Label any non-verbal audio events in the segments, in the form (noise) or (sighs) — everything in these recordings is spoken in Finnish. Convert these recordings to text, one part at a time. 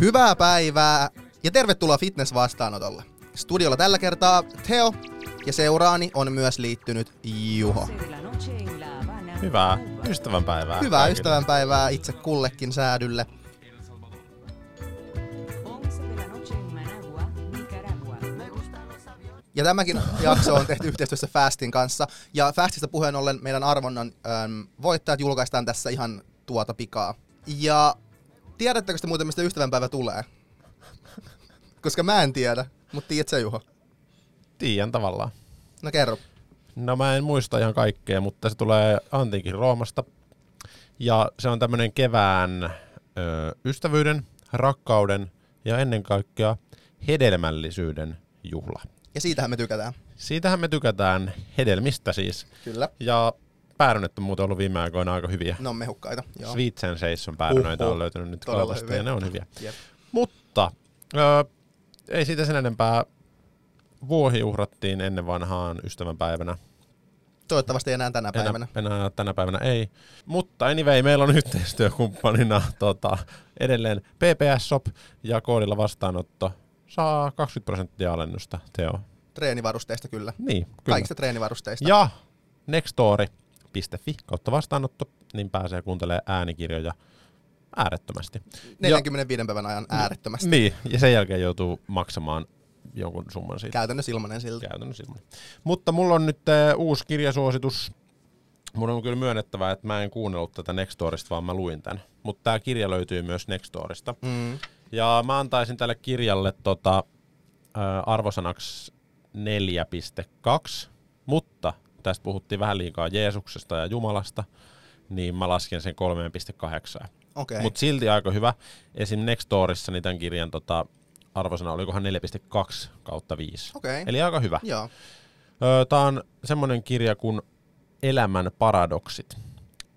Hyvää päivää ja tervetuloa fitness-vastaanotolle. Studiolla tällä kertaa Theo ja seuraani on myös liittynyt Juho. Hyvää ystävänpäivää. Hyvää kaikille. ystävänpäivää itse kullekin säädylle. Ja tämäkin jakso on tehty yhteistyössä Fastin kanssa. Ja Fastista puheen ollen meidän arvonnan äm, voittajat julkaistaan tässä ihan tuota pikaa. Ja tiedättekö te muuten, mistä ystävänpäivä tulee? Koska mä en tiedä, mutta tiedät sä Juho? Tiedän tavallaan. No kerro. No mä en muista ihan kaikkea, mutta se tulee antiikin Roomasta. Ja se on tämmöinen kevään ö, ystävyyden, rakkauden ja ennen kaikkea hedelmällisyyden juhla. Ja siitähän me tykätään. Siitähän me tykätään hedelmistä siis. Kyllä. Ja päärynät on muuten ollut viime aikoina aika hyviä. Ne on mehukkaita. Joo. Sweet Sensation päärynöitä Uhu. on löytynyt nyt Todella kaupasta hyviä. ja ne on hyviä. Jep. Mutta ö, ei siitä sen enempää. Vuohi uhrattiin ennen vanhaan ystävänpäivänä. Toivottavasti enää tänä päivänä. Enää, enää tänä päivänä ei. Mutta anyway, meillä on (laughs) yhteistyökumppanina tota, edelleen PPS Shop ja koodilla vastaanotto saa 20 prosenttia alennusta, Teo. Treenivarusteista kyllä. Niin, kyllä. Kaikista treenivarusteista. Ja nextory.fi kautta vastaanotto, niin pääsee kuuntelemaan äänikirjoja äärettömästi. 45 päivän ajan äärettömästi. Niin, ja sen jälkeen joutuu maksamaan jonkun summan siitä. Käytännössä ilmanen siltä. Käytännössä ilman. Mutta mulla on nyt äh, uusi kirjasuositus. Mun on kyllä myönnettävä, että mä en kuunnellut tätä Nextorista, vaan mä luin tän. Mutta tämä kirja löytyy myös Nextorista. Mm. Ja mä antaisin tälle kirjalle tota, äh, arvosanaksi 4.2, mutta tästä puhuttiin vähän liikaa Jeesuksesta ja Jumalasta, niin mä lasken sen 3.8. Okei. Mutta silti aika hyvä. Esim. Nextorissa niin tämän kirjan tota, arvosana olikohan 4.2 kautta 5. Okei. Eli aika hyvä. Joo. Tämä on semmoinen kirja kuin Elämän paradoksit.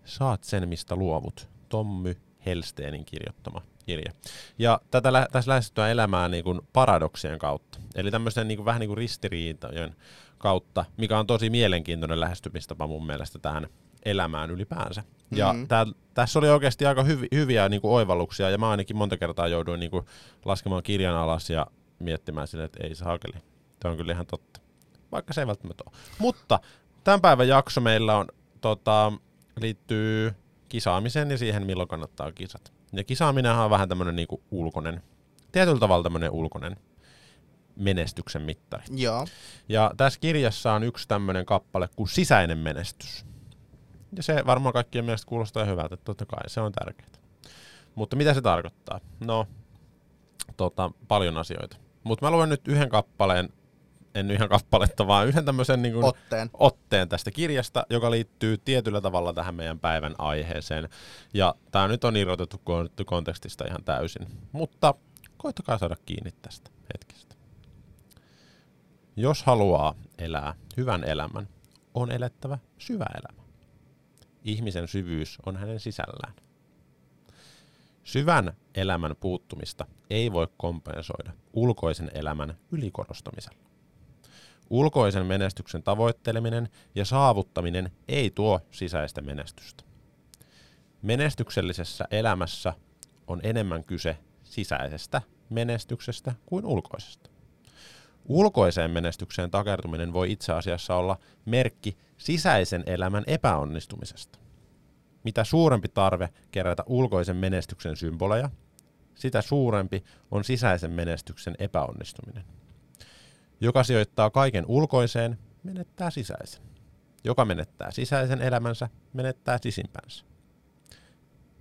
Saat sen, mistä luovut. Tommy Helsteenin kirjoittama kirja. Ja tätä, lä- tässä lähestytään elämää niin kuin paradoksien kautta. Eli tämmöisen niin kuin, vähän niin kuin ristiriitojen kautta, mikä on tosi mielenkiintoinen lähestymistapa mun mielestä tähän elämään ylipäänsä. Ja Mhm. tää, tässä oli oikeasti aika hyvi, hyviä niin kuin oivalluksia, ja mä ainakin monta kertaa jouduin niin kuin laskemaan kirjan alas ja miettimään sille, että ei saakeli. Tämä on kyllä ihan totta. Vaikka se ei välttämättä ole. Mutta tämän päivän jakso meillä on, tota, liittyy kisaamiseen ja siihen, milloin kannattaa kisat. Ja kisaaminenhan on vähän tämmöinen niinku ulkoinen, tietyllä tavalla tämmöinen ulkoinen menestyksen mittari. Joo. Ja tässä kirjassa on yksi tämmöinen kappale kuin sisäinen menestys. Ja se varmaan kaikkien mielestä kuulostaa hyvältä, että totta kai se on tärkeää. Mutta mitä se tarkoittaa? No, tota, paljon asioita. Mutta mä luen nyt yhden kappaleen, en yhden kappaletta, vaan yhden tämmöisen niin Otteen. otteen tästä kirjasta, joka liittyy tietyllä tavalla tähän meidän päivän aiheeseen. Ja tämä nyt on irrotettu kon- kontekstista ihan täysin. Mutta koittakaa saada kiinni tästä hetkestä. Jos haluaa elää hyvän elämän, on elettävä syvä elämä. Ihmisen syvyys on hänen sisällään. Syvän elämän puuttumista ei voi kompensoida ulkoisen elämän ylikorostamisella. Ulkoisen menestyksen tavoitteleminen ja saavuttaminen ei tuo sisäistä menestystä. Menestyksellisessä elämässä on enemmän kyse sisäisestä menestyksestä kuin ulkoisesta. Ulkoiseen menestykseen takertuminen voi itse asiassa olla merkki sisäisen elämän epäonnistumisesta. Mitä suurempi tarve kerätä ulkoisen menestyksen symboleja, sitä suurempi on sisäisen menestyksen epäonnistuminen. Joka sijoittaa kaiken ulkoiseen, menettää sisäisen. Joka menettää sisäisen elämänsä, menettää sisimpänsä.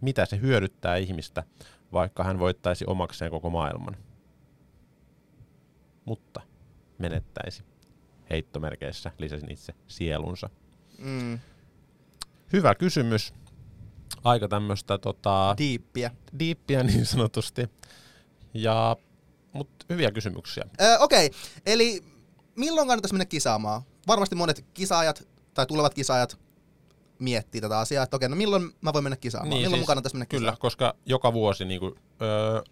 Mitä se hyödyttää ihmistä, vaikka hän voittaisi omakseen koko maailman? Mutta menettäisi. Heittomerkeissä lisäsin itse sielunsa. Mm. Hyvä kysymys. Aika tämmöistä tota, Diippiä. diippiä niin sanotusti. Ja, mutta hyviä kysymyksiä. Öö, Okei, eli milloin kannattaisi mennä kisaamaan? Varmasti monet kisaajat tai tulevat kisaajat miettii tätä asiaa, että okei, no milloin mä voin mennä kisaamaan? Niin, milloin mun kannattaisi mennä Kyllä, kisaamaan? koska joka vuosi niin kuin, öö,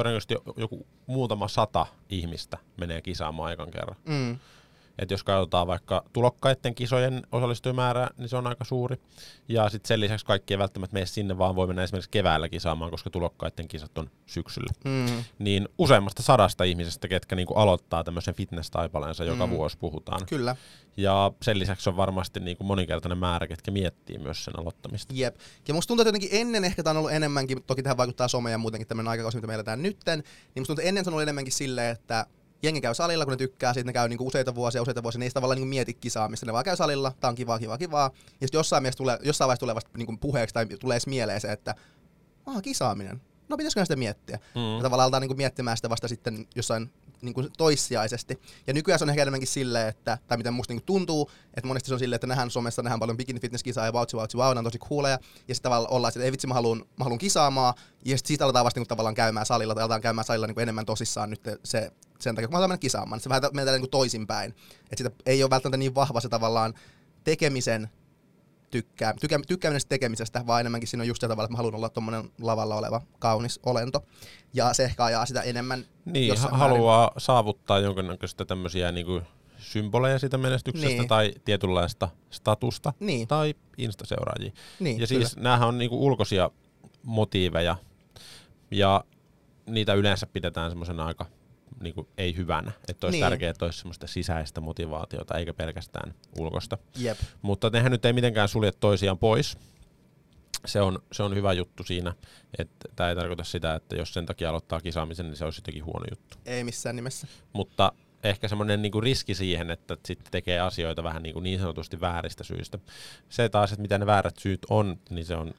todennäköisesti joku muutama sata ihmistä menee kisaamaan ekan kerran. Mm. Että jos katsotaan vaikka tulokkaiden kisojen osallistujamäärää, niin se on aika suuri. Ja sitten sen lisäksi kaikki ei välttämättä mene sinne, vaan voi mennä esimerkiksi keväällä kisaamaan, koska tulokkaiden kisat on syksyllä. Mm. Niin useammasta sadasta ihmisestä, ketkä niinku aloittaa tämmöisen fitness-taipaleensa joka Mm. vuosi puhutaan. Kyllä. Ja sen lisäksi on varmasti niinku monikertainen määrä, ketkä miettii myös sen aloittamista. Jep. Ja musta tuntuu, että jotenkin ennen ehkä tämä on ollut enemmänkin, toki tähän vaikuttaa some ja muutenkin tämmöinen aikakausi, mitä meillä täällä nytten, niin musta tuntuu, että ennen se on ollut enemmänkin silleen, että jengi käy salilla, kun ne tykkää, sitten ne käy niinku useita vuosia, useita vuosia, ne ei sitä tavallaan niinku mieti kisaamista, ne vaan käy salilla, tää on kivaa, kivaa, kivaa. Ja sitten jossain, mielessä tulee, jossain vaiheessa tulee vasta niinku puheeksi tai tulee edes mieleen se, että aha, kisaaminen. No pitäisikö sitä miettiä? Mm. Ja tavallaan aletaan niinku miettimään sitä vasta sitten jossain niinku toissijaisesti. Ja nykyään se on ehkä enemmänkin silleen, että, tai miten musta niinku tuntuu, että monesti se on silleen, että nähdään somessa, nähdään paljon bikini fitness kisaa ja vautsi, vautsi, vau, on tosi cooleja. Ja sitten tavallaan ollaan, että ei vitsi, mä haluun, mä haluun kisaamaan. Ja sitten siitä aletaan vasta niinku tavallaan käymään salilla, tai aletaan käymään salilla niinku enemmän tosissaan nyt se, sen takia, kun mä haluan mennä kisaamaan. Niin se vähän menee niinku toisinpäin. Että sitä ei ole välttämättä niin vahva se tavallaan tekemisen tykkää, tykkää, tykkääminen tekemisestä, vaan enemmänkin siinä on just se tavalla, että mä haluan olla tuommoinen lavalla oleva kaunis olento. Ja se ehkä ajaa sitä enemmän Niin, jossain ha- määrin. haluaa saavuttaa jonkinnäköistä tämmöisiä niinku symboleja siitä menestyksestä Niin. tai tietynlaista statusta Niin, tai instaseuraajia. niin ja kyllä. siis näähän on niinku ulkoisia motiiveja ja niitä yleensä pidetään semmoisena aika niinku ei hyvänä. Että olisi Niin. tärkeää, että olisi semmoista sisäistä motivaatiota eikä pelkästään ulkosta. Jep. Mutta nehän nyt ei mitenkään sulje toisiaan pois. Se on, se on hyvä juttu siinä, että tämä ei tarkoita sitä, että jos sen takia aloittaa kisaamisen, niin se olisi jotenkin huono juttu. Ei missään nimessä. Mutta ehkä semmoinen niinku riski siihen, että sitten tekee asioita vähän niinku niin sanotusti vääristä syistä. Se taas, että mitä ne väärät syyt on, niin se on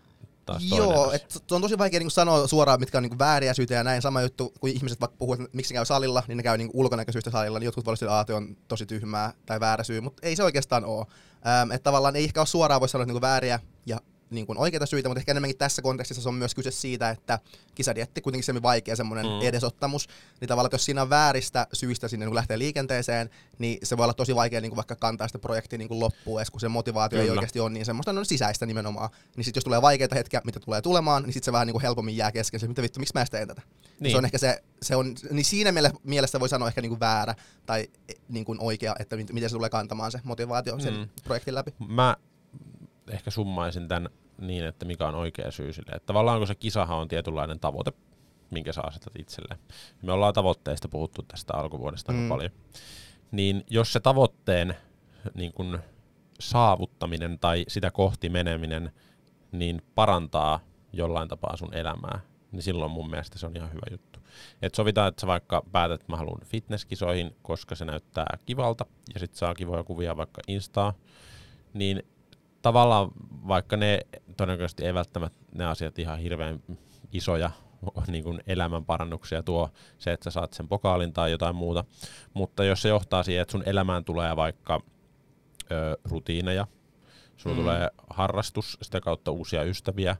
taas toinen Joo, asia. et on tosi vaikea niinku sanoa suoraan, mitkä on niinku vääriä syitä ja näin. Sama juttu, kun ihmiset vaikka puhuu, että miksi käy salilla, niin ne käy niinku ulkonäköisyystä salilla, niin jotkut olla että on tosi tyhmää tai väärä syy, mutta ei se oikeastaan ole. Ähm, että tavallaan ei ehkä ole suoraan voi sanoa niinku vääriä ja niin kuin oikeita syitä, mutta ehkä enemmänkin tässä kontekstissa se on myös kyse siitä, että kisadietti kuitenkin semmoinen vaikea semmoinen Mm. edesottamus, niin tavallaan että jos siinä on vääristä syistä sinne niin lähtee liikenteeseen, niin se voi olla tosi vaikea niin kuin vaikka kantaa sitä projektia niin kuin loppuun edes, kun se motivaatio ei Kyllä. oikeasti ole niin semmoista no, sisäistä nimenomaan. Niin sitten jos tulee vaikeita hetkiä, mitä tulee tulemaan, niin sitten se vähän niin kuin helpommin jää kesken, se, mitä vittu, miksi mä teen tätä. Niin. Se on ehkä se, se on, niin siinä miele- mielessä voi sanoa ehkä niin kuin väärä tai e, niin kuin oikea, että mit- miten se tulee kantamaan se motivaatio sen Mm. projektin läpi. Mä ehkä summaisin tämän niin, että mikä on oikea syy sille. Että tavallaan kun se kisahan on tietynlainen tavoite, minkä sä asetat itselleen. Me ollaan tavoitteista puhuttu tästä alkuvuodesta Mm. paljon. Niin jos se tavoitteen niin kun saavuttaminen tai sitä kohti meneminen niin parantaa jollain tapaa sun elämää, niin silloin mun mielestä se on ihan hyvä juttu. Et sovitaan, että sä vaikka päätät, että mä haluan fitnesskisoihin, koska se näyttää kivalta, ja sit saa kivoja kuvia vaikka Instaa, niin tavallaan vaikka ne todennäköisesti ei välttämättä ne asiat ihan hirveän isoja (laughs) niin kuin elämänparannuksia tuo se, että sä saat sen pokaalin tai jotain muuta, mutta jos se johtaa siihen, että sun elämään tulee vaikka ö, rutiineja, sulla Mm. tulee harrastus, sitä kautta uusia ystäviä,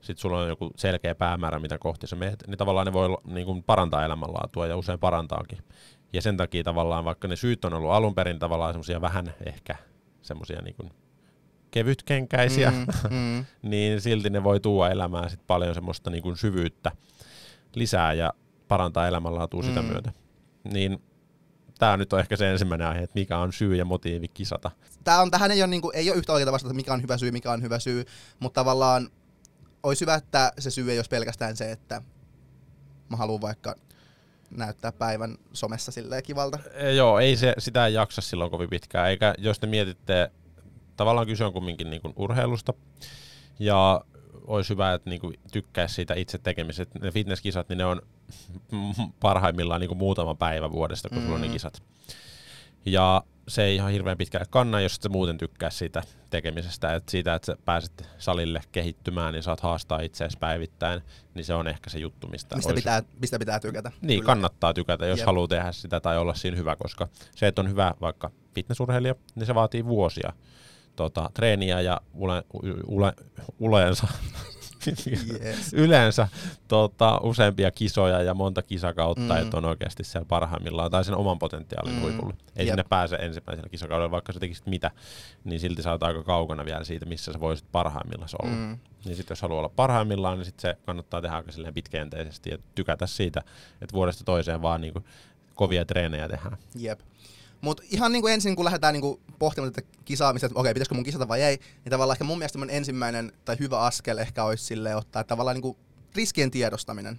sitten sulla on joku selkeä päämäärä, mitä kohti sä meet, niin tavallaan ne voi niin kuin parantaa elämänlaatua ja usein parantaakin. Ja sen takia tavallaan, vaikka ne syyt on ollut alun perin tavallaan semmoisia vähän ehkä semmoisia niin kuin kevytkenkäisiä, mm. Mm, (laughs) niin silti ne voi tuoda elämään sit paljon semmoista niin kuin syvyyttä lisää ja parantaa elämänlaatua sitä Mm. myötä. Niin tämä nyt on ehkä se ensimmäinen aihe, että mikä on syy ja motiivi kisata. Tää on, tähän ei ole, niinku, ei ole yhtä oikeaa vastata, mikä on hyvä syy, mikä on hyvä syy, mutta tavallaan olisi hyvä, että se syy ei olisi pelkästään se, että mä haluan vaikka näyttää päivän somessa silleen kivalta. E, joo, ei se, sitä ei jaksa silloin kovin pitkään, eikä jos te mietitte, tavallaan kyse on kumminkin niin kuin urheilusta, ja olisi hyvä, että niin kuin tykkäisi siitä itse tekemisestä. Ne fitnesskisat, niin ne on (laughs) parhaimmillaan niin kuin muutama päivä vuodesta, kun mm. sulla on ne Mm. kisat. Ja se ei ihan hirveän pitkälle kanna, jos et sä muuten tykkää siitä tekemisestä, että siitä, että sä pääset salille kehittymään ja saat haastaa itseäsi päivittäin, niin se on ehkä se juttu, mistä, Mistä olisi- pitää, mistä pitää tykätä. niin, Kyllä. kannattaa tykätä, jos Jep. haluaa tehdä sitä tai olla siinä hyvä, koska se, että on hyvä vaikka fitnessurheilija, niin se vaatii vuosia tota, treeniä ja ule, ule, uleensa, Yes. (laughs) yleensä tota, useampia kisoja ja monta kisakautta, Mm. että on oikeasti siellä parhaimmillaan tai sen oman potentiaalin Mm. huipulle. Ei Jep. sinne pääse ensimmäisellä kisakaudella, vaikka sä tekisit mitä, niin silti sä oot aika kaukana vielä siitä, missä sä voisit parhaimmillaan olla. Mm. Niin sitten jos haluaa olla parhaimmillaan, niin sit se kannattaa tehdä aika silleen pitkäjänteisesti ja tykätä siitä, että vuodesta toiseen vaan niinku kovia treenejä tehdään. Jep. Mutta ihan niinku ensin, kun lähdetään niinku pohtimaan tätä kisaamista, että okei, pitäisikö mun kisata vai ei, niin tavallaan ehkä mun mielestä ensimmäinen tai hyvä askel ehkä olisi sille ottaa, että tavallaan niinku riskien tiedostaminen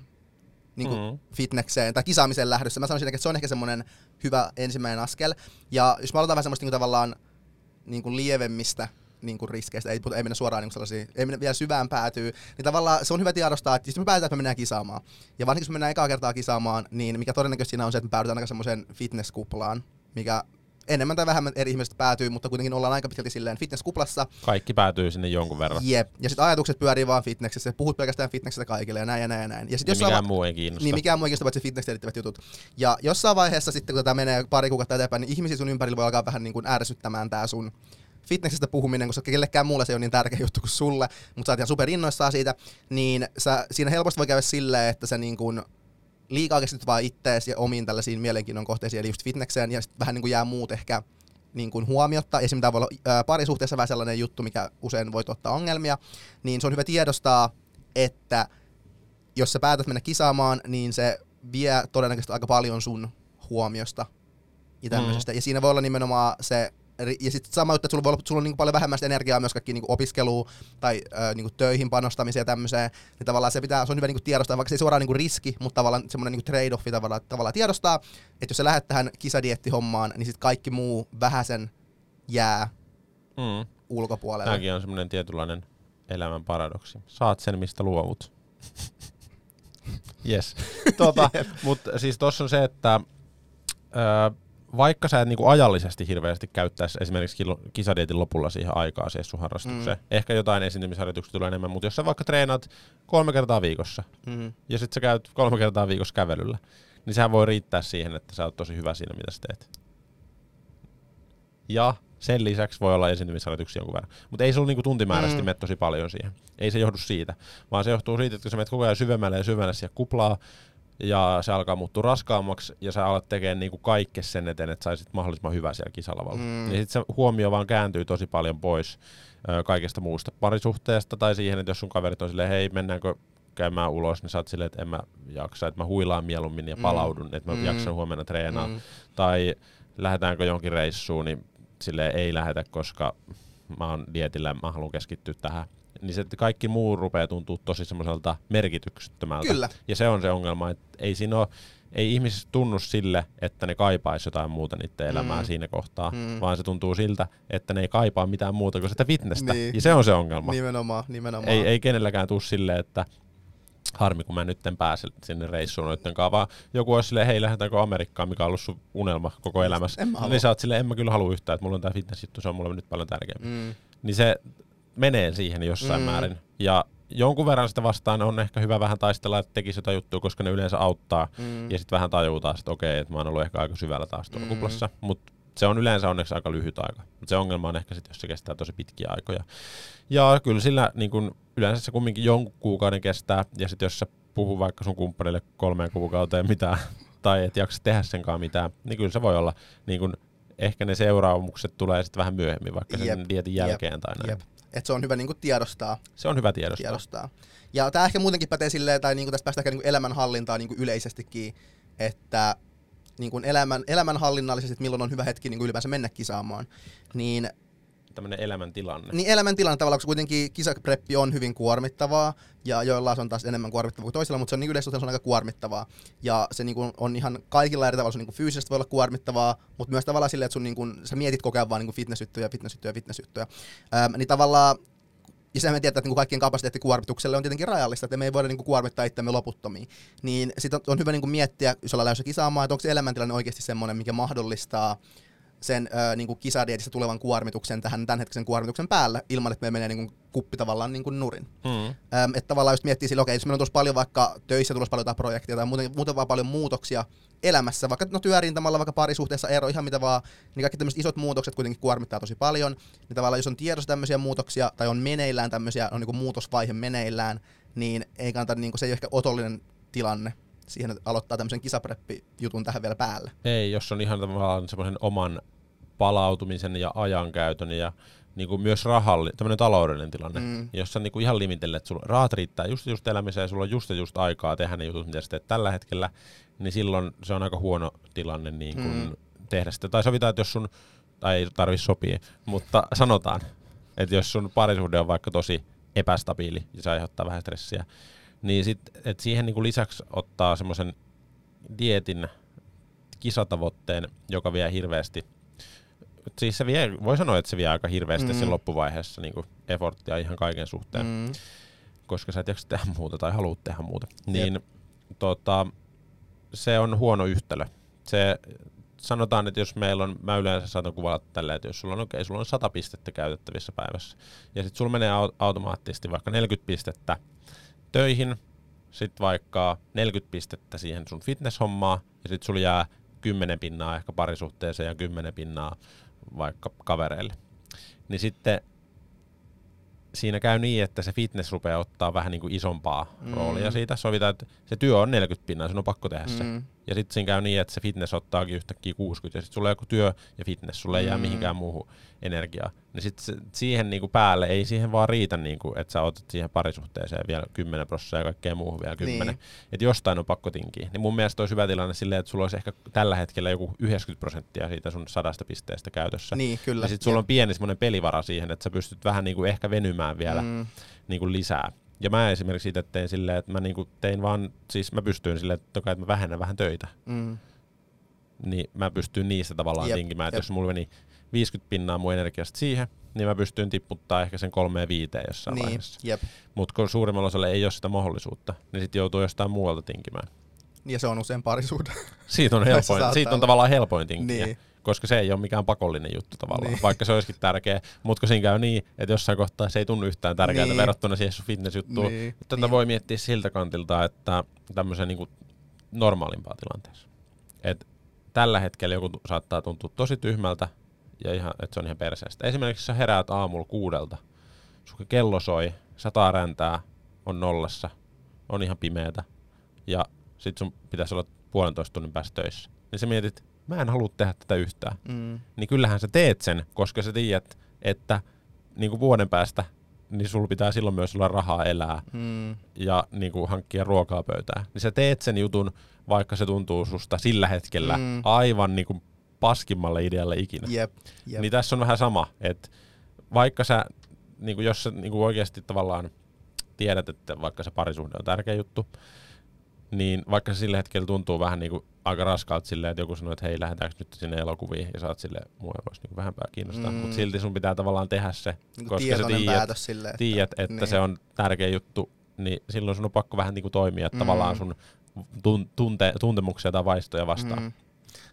niin kuin mm. fitnekseen tai kisaamiseen lähdössä. Mä sanoisin, että se on ehkä semmoinen hyvä ensimmäinen askel. Ja jos mä aloitan vähän semmoista niin kuin tavallaan niin kuin lievemmistä niin kuin riskeistä, ei, ei mennä suoraan niin sellaisia, ei mennä vielä syvään päätyy, niin tavallaan se on hyvä tiedostaa, että jos me päätetään, että me mennään kisaamaan, ja varsinkin jos me mennään ekaa kertaa kisaamaan, niin mikä todennäköisesti siinä on se, että me päädytään aika semmoiseen fitnesskuplaan, mikä enemmän tai vähemmän eri ihmiset päätyy, mutta kuitenkin ollaan aika pitkälti silleen fitnesskuplassa. Kaikki päätyy sinne jonkun verran. Jep. Ja sitten ajatukset pyörii vaan fitnessissä. Puhut pelkästään fitnessistä kaikille ja näin ja näin ja näin. Ja sit niin mikään va- muu ei kiinnosta. Niin mikään muu ei kiinnosta, paitsi fitnessiin liittyvät jutut. Ja jossain vaiheessa sitten, kun tämä menee pari kuukautta eteenpäin, niin ihmisiä sun ympärillä voi alkaa vähän niin kuin ärsyttämään tämä sun fitnessistä puhuminen, koska kellekään muulle se ei ole niin tärkeä juttu kuin sulle, mutta sä oot ihan superinnoissaan siitä, niin sä, siinä helposti voi käydä silleen, että sä niin kuin liikaa keskityt vaan ittees ja omiin tällaisiin mielenkiinnon kohteisiin, eli just fitnekseen, ja sitten vähän niin kuin jää muut ehkä niin kuin huomiotta. Esimerkiksi tämä voi olla ää, parisuhteessa vähän sellainen juttu, mikä usein voi tuottaa ongelmia, niin se on hyvä tiedostaa, että jos sä päätät mennä kisaamaan, niin se vie todennäköisesti aika paljon sun huomiosta ja tämmöisestä. Mm. Ja siinä voi olla nimenomaan se ja sitten sama juttu, että sulla voi olla sulla on niin paljon vähemmän energiaa myös kaikki niin opiskeluun tai äh, niin töihin panostamiseen ja tämmöiseen, niin tavallaan se, pitää, se on hyvä niin tiedostaa, vaikka se ei suoraan niin riski, mutta tavallaan semmoinen niin trade-offi tavallaan, tavallaan tiedostaa, että jos sä lähdet tähän kisadiettihommaan, niin sitten kaikki muu vähäsen jää mm. ulkopuolelle. Tämäkin on semmoinen tietynlainen elämän paradoksi. Saat sen, mistä luovut. (laughs) yes. (laughs) Tota, Mutta siis tuossa on se, että öö, vaikka sä et niinku ajallisesti hirveästi käyttäisi esimerkiksi kisadietin lopulla siihen aikaa siihen sun harrastukseen, mm. ehkä jotain esiintymisharjoituksia tulee enemmän, mutta jos sä vaikka treenaat kolme kertaa viikossa, mm. ja sitten sä käyt kolme kertaa viikossa kävelyllä, niin sehän voi riittää siihen, että sä oot tosi hyvä siinä, mitä sä teet. Ja sen lisäksi voi olla esiintymisharjoituksia jonkun verran. Mutta ei sulla niinku tuntimääräisesti mm. mene tosi paljon siihen. Ei se johdu siitä, vaan se johtuu siitä, että kun sä menet koko ajan syvemmälle ja syvemmälle siihen kuplaa, ja se alkaa muuttua raskaammaksi ja sä alat tekemään niinku kaikkea sen eteen, että saisit mahdollisimman hyvää siellä kisalavalla. Mm. Niin sitten se huomio vaan kääntyy tosi paljon pois ö, kaikesta muusta parisuhteesta tai siihen, että jos sun kaverit on silleen, hei mennäänkö käymään ulos, niin sä oot silleen, että en mä jaksa, että mä huilaan mieluummin ja mm. palaudun, että mä mm. jaksan huomenna treenaa. Mm. Tai lähdetäänkö jonkin reissuun, niin sille ei lähetä, koska mä oon dietillä mä haluan keskittyä tähän niin se kaikki muu rupeaa tuntua tosi semmoiselta merkityksettömältä. Kyllä. Ja se on se ongelma, että ei siinä ole, ei ihmiset tunnu sille, että ne kaipaisi jotain muuta niiden elämää mm. siinä kohtaa, mm. vaan se tuntuu siltä, että ne ei kaipaa mitään muuta kuin sitä fitnessä. Niin. Ja se on se ongelma. Nimenomaan, nimenomaan. Ei, ei kenelläkään tule silleen, että harmi kun mä nyt en pääse sinne reissuun noitten kanssa, vaan joku olisi silleen, hei lähdetäänkö Amerikkaan, mikä on ollut sun unelma koko elämässä. En mä niin sä oot silleen, en mä kyllä halua yhtään, että mulla on tää fitness-juttu, se on mulle nyt paljon tärkeämpi. Mm. Niin se menee siihen jossain mm. määrin. Ja jonkun verran sitä vastaan on ehkä hyvä vähän taistella, että tekisi jotain juttua, koska ne yleensä auttaa. Mm. Ja sitten vähän tajutaan, että okei, että mä oon ollut ehkä aika syvällä taas tuolla mm. kuplassa. Mutta se on yleensä onneksi aika lyhyt aika. Mutta se ongelma on ehkä sitten, jos se kestää tosi pitkiä aikoja. Ja kyllä sillä niin kun, yleensä se kumminkin jonkun kuukauden kestää. Ja sitten jos sä puhu vaikka sun kumppanille kolmeen kuukauteen mitään, (laughs) tai et jaksa tehdä senkaan mitään, niin kyllä se voi olla niin kun, ehkä ne seuraamukset tulee sitten vähän myöhemmin, vaikka sen Jep. dietin jälkeen Jep. tai näin. Jep. Että se on hyvä niin kuin tiedostaa. Se on hyvä tiedostaa. tiedostaa. Ja tämä ehkä muutenkin pätee silleen, tai niin kuin tästä päästään niin kuin elämänhallintaan niin kuin yleisestikin, että niin kuin elämän, elämänhallinnallisesti, että milloin on hyvä hetki niin kuin ylipäänsä mennä kisaamaan, niin tämmöinen elämäntilanne. Niin elämäntilanne tavallaan, koska kuitenkin kisapreppi on hyvin kuormittavaa, ja joilla on taas enemmän kuormittavaa kuin toisilla, mutta se on niin yleisesti se on aika kuormittavaa. Ja se niin kuin on ihan kaikilla eri tavalla, se niin kuin fyysisesti voi olla kuormittavaa, mutta myös tavallaan silleen, että sun niin kuin, sä mietit koko ajan vaan niin fitnessjuttuja, fitnessjuttuja, fitnessjuttuja. Ähm, niin tavallaan ja sehän me tiedetään, että niin kaikkien kapasiteettikuormitukselle on tietenkin rajallista, että me ei voida niin kuin kuormittaa itsemme loputtomiin. Niin sitten on, on hyvä niin kuin miettiä, jos ollaan lähdössä kisaamaan, että onko se elämäntilanne oikeasti semmoinen, mikä mahdollistaa sen ö, niin kuin kisadietistä tulevan kuormituksen tähän tämänhetkisen kuormituksen päällä, ilman että me menee niin kuin kuppi tavallaan niin kuin nurin. Mm. Öm, että tavallaan just miettii sille, okei, jos meillä on tuossa paljon vaikka töissä tulossa paljon jotain projekteja tai muuten, muuten vaan paljon muutoksia elämässä, vaikka no työrintamalla, vaikka parisuhteessa ero, ihan mitä vaan, niin kaikki tämmöiset isot muutokset kuitenkin kuormittaa tosi paljon. Niin tavallaan jos on tiedossa tämmöisiä muutoksia tai on meneillään tämmöisiä, on niin kuin muutosvaihe meneillään, niin ei kannata, niin kuin, se ei ole ehkä otollinen tilanne siihen, aloittaa tämmöisen kisapreppi-jutun tähän vielä päälle. Ei, jos on ihan tavallaan semmoisen oman palautumisen ja ajankäytön ja niin kuin myös rahalli, tämmöinen taloudellinen tilanne, mm. jossa niin kuin ihan limitelle, että sulla rahat riittää just just elämiseen ja sulla on just just aikaa tehdä ne jutut, mitä sä teet tällä hetkellä, niin silloin se on aika huono tilanne niin kuin mm. tehdä sitä. Tai sovitaan, että jos sun, tai ei tarvi sopia, mutta sanotaan, että jos sun parisuhde on vaikka tosi epästabiili ja se aiheuttaa vähän stressiä, niin sit, et siihen niinku lisäksi ottaa semmoisen dietin kisatavoitteen, joka vie hirveästi siis se vie, voi sanoa, että se vie aika hirveästi mm. sen loppuvaiheessa niin efforttia ihan kaiken suhteen, mm. koska sä et jaksa tehdä muuta tai haluat tehdä muuta. Niin tota, se on huono yhtälö. Se, sanotaan, että jos meillä on, mä yleensä saatan kuvata tällä, että jos sulla on, okay, sulla on 100 pistettä käytettävissä päivässä, ja sitten sulla menee automaattisesti vaikka 40 pistettä töihin, sitten vaikka 40 pistettä siihen sun fitnesshommaan, ja sitten sulla jää 10 pinnaa ehkä parisuhteeseen ja 10 pinnaa vaikka kavereille. Niin sitten siinä käy niin, että se fitness rupeaa ottaa vähän niin kuin isompaa mm. roolia siitä. Sovitaan, että se työ on 40 pinnaa, sun on pakko tehdä mm. se. Ja sitten siinä käy niin, että se fitness ottaakin yhtäkkiä 60, ja sitten sulla on joku työ ja fitness, sulle ei mm. jää mihinkään muuhun energiaa. Niin sitten siihen niinku päälle ei siihen vaan riitä, niinku, että sä otat siihen parisuhteeseen vielä 10 prosenttia ja kaikkea muuhun vielä 10. Niin. Että jostain on pakko tinkiä. Niin mun mielestä olisi hyvä tilanne silleen, että sulla olisi ehkä tällä hetkellä joku 90 prosenttia siitä sun sadasta pisteestä käytössä. Niin, kyllä. Ja sitten sulla on pieni semmoinen pelivara siihen, että sä pystyt vähän niinku ehkä venymään vielä mm. niinku lisää. Ja mä esimerkiksi itse tein silleen, että mä niinku tein vaan, siis mä pystyin silleen, että, että mä vähennän vähän töitä. Mm. Niin mä pystyin niistä tavallaan jep, tinkimään, että jos mulla meni 50 pinnaa mun energiasta siihen, niin mä pystyn tipputtaa ehkä sen kolmeen viiteen jossain niin, vaiheessa. Mutta kun suurimmalla osalla ei ole sitä mahdollisuutta, niin sitten joutuu jostain muualta tinkimään. Ja se on usein parisuuden. Siitä on, (laughs) helpoin, siitä on tavallaan helpoin tinkiä. Niin koska se ei ole mikään pakollinen juttu tavallaan, niin. vaikka se olisikin tärkeä. Mutta siinä käy niin, että jossain kohtaa se ei tunnu yhtään tärkeää niin. verrattuna siihen sun fitness-juttuun. Niin. Tätä niin. voi miettiä siltä kantilta, että tämmöisen niin normaalimpaa tilanteessa. Et tällä hetkellä joku saattaa tuntua tosi tyhmältä ja ihan, että se on ihan perseestä. Esimerkiksi sä heräät aamulla kuudelta, sun kello soi, sataa räntää, on nollassa, on ihan pimeätä ja sit sun pitäisi olla puolentoista tunnin päästä töissä. Niin sä mietit, mä en halua tehdä tätä yhtään. Mm. Niin kyllähän sä teet sen, koska sä tiedät, että niin kuin vuoden päästä niin sulla pitää silloin myös olla rahaa elää mm. ja niin kuin hankkia ruokaa pöytään. Niin sä teet sen jutun, vaikka se tuntuu susta sillä hetkellä mm. aivan niin kuin paskimmalle idealle ikinä. Yep, yep. Niin tässä on vähän sama, että vaikka sä, niin kuin jos sä niin kuin oikeasti tavallaan tiedät, että vaikka se parisuhde on tärkeä juttu, niin vaikka se sillä hetkellä tuntuu vähän niin kuin aika raskaalta silleen, että joku sanoo, että hei, lähdetäänkö nyt sinne elokuviin, ja sä oot silleen, mua voisi niin vähempää kiinnostaa, mm. mutta silti sun pitää tavalaan tehdä se, niin koska sä tiedät, silleen, että, tiedät, että niin. se on tärkeä juttu, niin silloin sun on pakko vähän niin kuin toimia, että mm. tavallaan sun tunte, tuntemuksia tai vaistoja vastaan. Mm.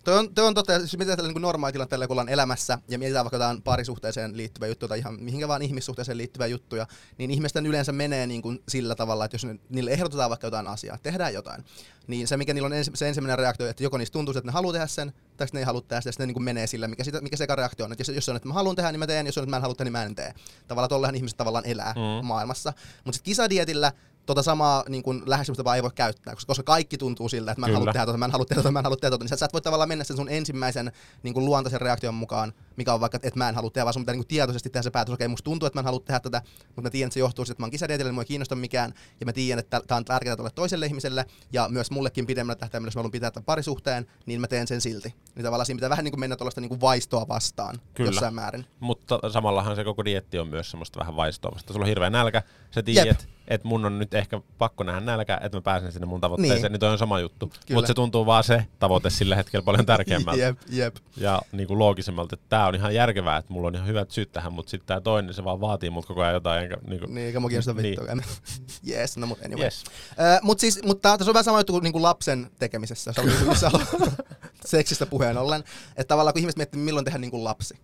Toi on, toi on totta, jos mietitään niin normaalitilanteella, kun ollaan elämässä ja mietitään vaikka jotain parisuhteeseen liittyvä juttu tai ihan mihinkä vaan ihmissuhteeseen liittyviä juttuja, niin ihmisten yleensä menee niin kuin sillä tavalla, että jos niille ehdotetaan vaikka jotain asiaa, tehdään jotain, niin se mikä niillä on ens, se ensimmäinen reaktio, että joko niistä tuntuu, että ne haluaa tehdä sen, tai ne ei halua tehdä sitä, ja sitten ne niin kuin menee sillä, mikä, sitä, mikä se reaktio on. Että jos, jos on, että mä haluan tehdä, niin mä teen, jos on, että mä en halua tehdä, niin mä en tee. Tavallaan tollehan ihmiset tavallaan elää mm. maailmassa. Mutta sitten kisadietillä tota samaa niin kuin lähestymistapaa ei voi käyttää, koska, koska kaikki tuntuu siltä, että mä en halua tehdä tota, mä en halua tehdä tota, mä en halua tehdä tota, niin sä, sä et voi tavallaan mennä sen sun ensimmäisen niin kuin luontaisen reaktion mukaan, mikä on vaikka, että mä en halua tehdä, vaan sun pitää niin kuin tietoisesti tehdä se päätös, okei, okay, musta tuntuu, että mä en halua tehdä tätä, mutta mä tiedän, että se johtuu siitä, että mä oon kisadietillä, niin mua ei kiinnosta mikään, ja mä tiedän, että tämä on tärkeää tälle toiselle ihmiselle, ja myös mullekin pidemmällä tähtäimellä, jos mä haluan pitää tämän parisuhteen, niin mä teen sen silti. Niin tavallaan siinä pitää vähän niin kuin mennä tuollaista niin kuin vaistoa vastaan Kyllä. jossain määrin. Mutta samallahan se koko dietti on myös semmoista vähän vaistoa vastaan. Sulla on hirveä nälkä, sä tiedät, että mun on nyt ehkä pakko nähdä nälkä, että mä pääsen sinne mun tavoitteeseen, niin, niin toi on sama juttu. Mutta se tuntuu vaan se tavoite sillä hetkellä paljon tärkeämmältä. jep, jep. Ja niin kuin loogisemmalta, että tää on ihan järkevää, että mulla on ihan hyvät syyt tähän, mutta sitten tää toinen, se vaan vaatii mut koko ajan jotain. Enkä, niin, kuin, niin eikä mua kiinnosta niin. vittua. yes, (laughs) no mut anyway. Yes. Uh, mut siis, mutta tässä on vähän sama juttu kuin, niin kuin lapsen tekemisessä. Se on niin (laughs) seksistä puheen ollen. Että tavallaan kun ihmiset miettii, milloin tehdä niin kuin lapsi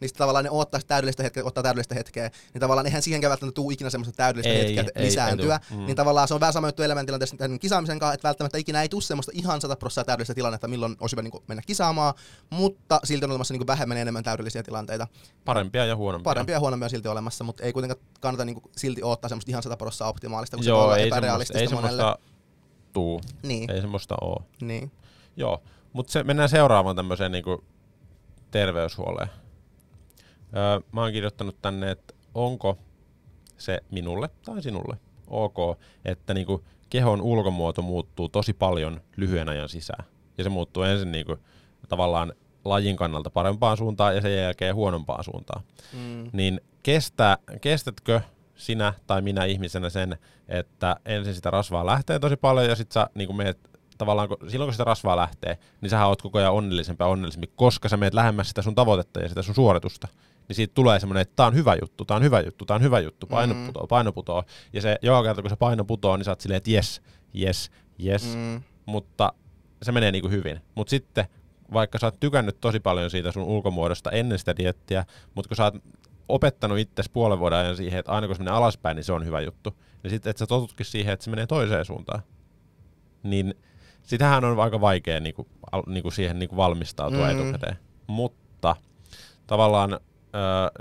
niin tavallaan ne ottaa täydellistä hetkeä, ottaa täydellistä hetkeä, niin tavallaan eihän siihenkään välttämättä tule ikinä semmoista täydellistä ei, hetkeä ei, lisääntyä, ei, mm. niin tavallaan se on vähän sama juttu elämäntilanteessa kisaamisen kanssa, että välttämättä ikinä ei tule semmoista ihan 100 prosenttia täydellistä tilannetta, milloin olisi hyvä niin mennä kisaamaan, mutta silti on olemassa niin vähemmän enemmän täydellisiä tilanteita. Parempia ja huonompia. Parempia ja huonompia silti olemassa, mutta ei kuitenkaan kannata niin silti ottaa semmoista ihan 100 prosenttia optimaalista, kun Joo, se voi olla epärealistista ei semmoista, monelle. tuu. Niin. Ei semmoista oo. Niin. Joo, mutta se, mennään seuraavaan tämmöiseen niin terveyshuoleen. Öö, mä oon kirjoittanut tänne, että onko se minulle tai sinulle ok, että niinku kehon ulkomuoto muuttuu tosi paljon lyhyen ajan sisään. Ja se muuttuu ensin niinku tavallaan lajin kannalta parempaan suuntaan ja sen jälkeen huonompaan suuntaan. Mm. Niin kestä, kestätkö sinä tai minä ihmisenä sen, että ensin sitä rasvaa lähtee tosi paljon ja sitten sä niin meet tavallaan, kun, silloin kun sitä rasvaa lähtee, niin sä oot koko ajan onnellisempi ja onnellisempi, koska sä meet lähemmäs sitä sun tavoitetta ja sitä sun suoritusta. Niin siitä tulee semmoinen, että tää on hyvä juttu, tää on hyvä juttu, tää on hyvä juttu, paino Mm. putoo, paino putoo. Ja se joka kerta, kun se paino putoo, niin sä oot silleen, että jes, jes, jes. Mm. Mutta se menee niinku hyvin. Mutta sitten, vaikka sä oot tykännyt tosi paljon siitä sun ulkomuodosta ennen sitä diettiä, mutta kun sä oot opettanut itse puolen vuoden ajan siihen, että aina kun se menee alaspäin, niin se on hyvä juttu. Niin sitten, että sä totutkin siihen, että se menee toiseen suuntaan. Niin sitähän on aika vaikea niinku, al, niinku siihen niinku valmistautua mm. etukäteen. Mutta tavallaan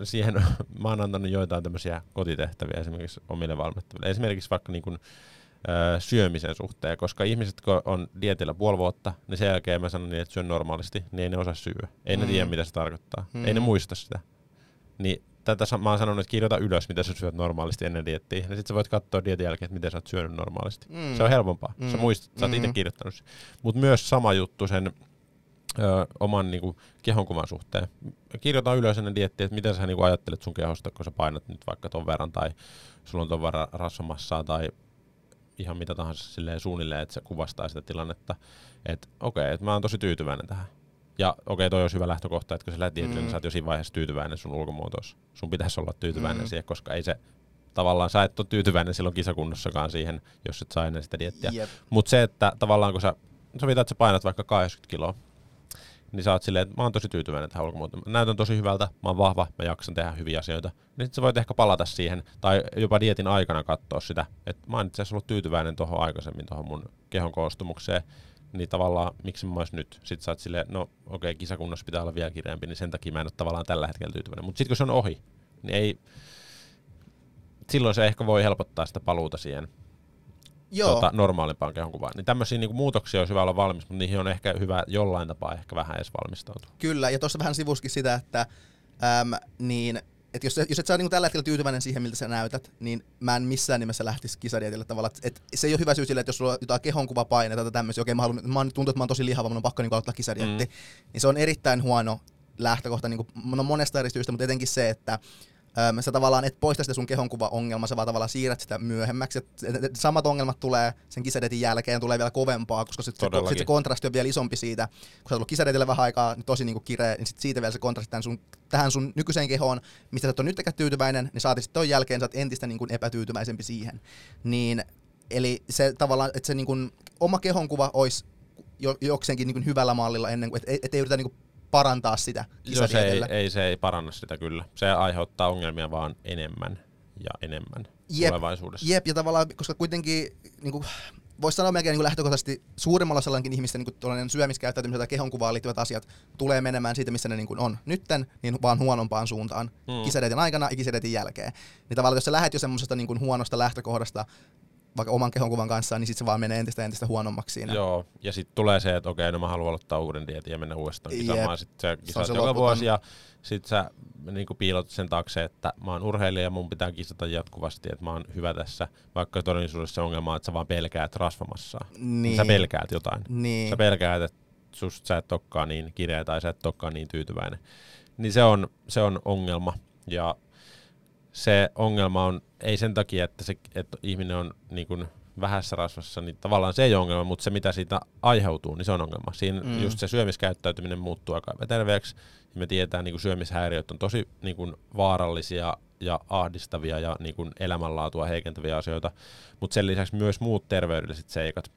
siihen (laughs) mä oon antanut joitain tämmöisiä kotitehtäviä esimerkiksi omille valmentajille. Esimerkiksi vaikka niinku, ö, syömisen suhteen, koska ihmiset, kun on dietillä puoli vuotta, niin sen jälkeen mä sanon niin, että syön normaalisti, niin ei ne osaa syödä. Ei mm. ne Mm. tiedä, mitä se tarkoittaa. Mm. Mm. Ei ne muista sitä. Niin tätä mä oon sanonut, että kirjoita ylös, mitä sä syöt normaalisti ennen diettiä. Ja sit sä voit katsoa dietin jälkeen, että miten sä oot syönyt normaalisti. Mm. Se on helpompaa. Mm. Sä Mm. muistat, sä oot itse Mhm. kirjoittanut. Mutta myös sama juttu sen ö, oman niinku, kehonkuvan suhteen. Kirjoita ylös ennen diettiä, että miten sä niinku, ajattelet sun kehosta, kun sä painat nyt vaikka ton verran, tai sulla on ton verran rasvamassaa, tai ihan mitä tahansa silleen suunnilleen, että se kuvastaa sitä tilannetta. Että okei, okay, että mä oon tosi tyytyväinen tähän. Ja okei, okay, toi olisi hyvä lähtökohta, että kun sä lähdet dietille, Mm. niin sä oot jo siinä vaiheessa tyytyväinen sun ulkomuotossa. Sun pitäisi olla tyytyväinen Mm. siihen, koska ei se tavallaan sä et ole tyytyväinen silloin kisakunnossakaan siihen, jos et saa ennen sitä diettiä. Jep. Mutta se, että tavallaan kun sä sovitaan, että sä painat vaikka 80 kiloa, niin sä oot silleen, että mä oon tosi tyytyväinen tähän ulkomuotoon. Mä näytän tosi hyvältä, mä oon vahva, mä jaksan tehdä hyviä asioita. Niin sit sä voit ehkä palata siihen, tai jopa dietin aikana katsoa sitä, että mä oon itse asiassa ollut tyytyväinen tuohon aikaisemmin, tuohon mun kehon koostumukseen. Niin tavallaan, miksi mä ois nyt? Sitten sä oot silleen, no okei, okay, kisakunnossa pitää olla vielä kireempi, niin sen takia mä en ole tavallaan tällä hetkellä tyytyväinen. Mutta sitten kun se on ohi, niin ei, silloin se ehkä voi helpottaa sitä paluuta siihen Joo. tota, normaalimpaan kehonkuvaan. Niin tämmöisiä niin muutoksia olisi hyvä olla valmis, mutta niihin on ehkä hyvä jollain tapaa ehkä vähän edes valmistautua. Kyllä, ja tuossa vähän sivuskin sitä, että äm, niin, et jos, jos et sä niinku tällä hetkellä tyytyväinen siihen, miltä sä näytät, niin mä en missään nimessä lähtisi kisadietille tavalla. Et, et se ei ole hyvä syy sille, että jos sulla on jotain kehonkuvapaineita tai tämmöisiä, okei mä, haluan, mä tuntuu, että mä oon tosi lihava, mun on pakko niinku aloittaa kisadietti, mm. niin se on erittäin huono lähtökohta niinku, no monesta eri syystä, mutta etenkin se, että Öm, sä tavallaan et poista sitä sun kehonkuva-ongelmaa, sä vaan tavallaan siirrät sitä myöhemmäksi. Et, et, et, samat ongelmat tulee sen kisadetin jälkeen, tulee vielä kovempaa, koska sit se, sit se kontrasti on vielä isompi siitä. Kun sä oot ollut vähän aikaa, niin tosi niinku kireä, niin sit siitä vielä se kontrasti tämän sun, tähän sun nykyiseen kehoon, mistä sä et ole nytkään tyytyväinen, niin saati sitten ton jälkeen sä oot entistä niinku epätyytyväisempi siihen. Niin, eli se tavallaan, että se niinku, oma kehonkuva olisi jo, jokseenkin niinku hyvällä mallilla ennen kuin, että et ei yritä niinku parantaa sitä Joo, se ei, ei, se ei paranna sitä kyllä. Se aiheuttaa ongelmia vaan enemmän ja enemmän Jep. tulevaisuudessa. Jep, ja tavallaan, koska kuitenkin niin kuin, voisi sanoa melkein niin kuin lähtökohtaisesti suurimmalla osallakin ihmistä niin syömiskäyttäytymisen tai kehonkuvaan liittyvät asiat tulee menemään siitä, missä ne niin kuin on nytten, niin vaan huonompaan suuntaan Mm. mm. kisadetin aikana ja kisadetin jälkeen. Niin tavallaan, jos sä lähdet jo semmoisesta niin kuin huonosta lähtökohdasta vaikka oman kehonkuvan kanssa, niin sitten se vaan menee entistä entistä huonommaksi siinä. Joo, ja sitten tulee se, että okei, no mä haluan aloittaa uuden dietin ja mennä uudestaan kisaamaan. Sitten sä kisaat se joka vuosi ja sitten sä niin piilot sen taakse, että mä oon urheilija ja mun pitää kisata jatkuvasti, että mä oon hyvä tässä. Vaikka todellisuudessa se ongelma on, että sä vaan pelkäät rasvamassaa. Niin. Sä pelkäät jotain. Niin. Sä pelkäät, että susta sä et olekaan niin kireä tai sä et olekaan niin tyytyväinen. Niin se on, se on ongelma. Ja se ongelma on, ei sen takia, että, se, että ihminen on niin kuin vähässä rasvassa, niin tavallaan se ei ole ongelma, mutta se mitä siitä aiheutuu, niin se on ongelma. Siinä Mm. mm. just se syömiskäyttäytyminen muuttuu aika epäterveeksi, ja me tiedetään, niin kuin syömishäiriöt on tosi niin kuin vaarallisia ja ahdistavia ja niin kuin elämänlaatua heikentäviä asioita, mutta sen lisäksi myös muut terveydelliset seikat,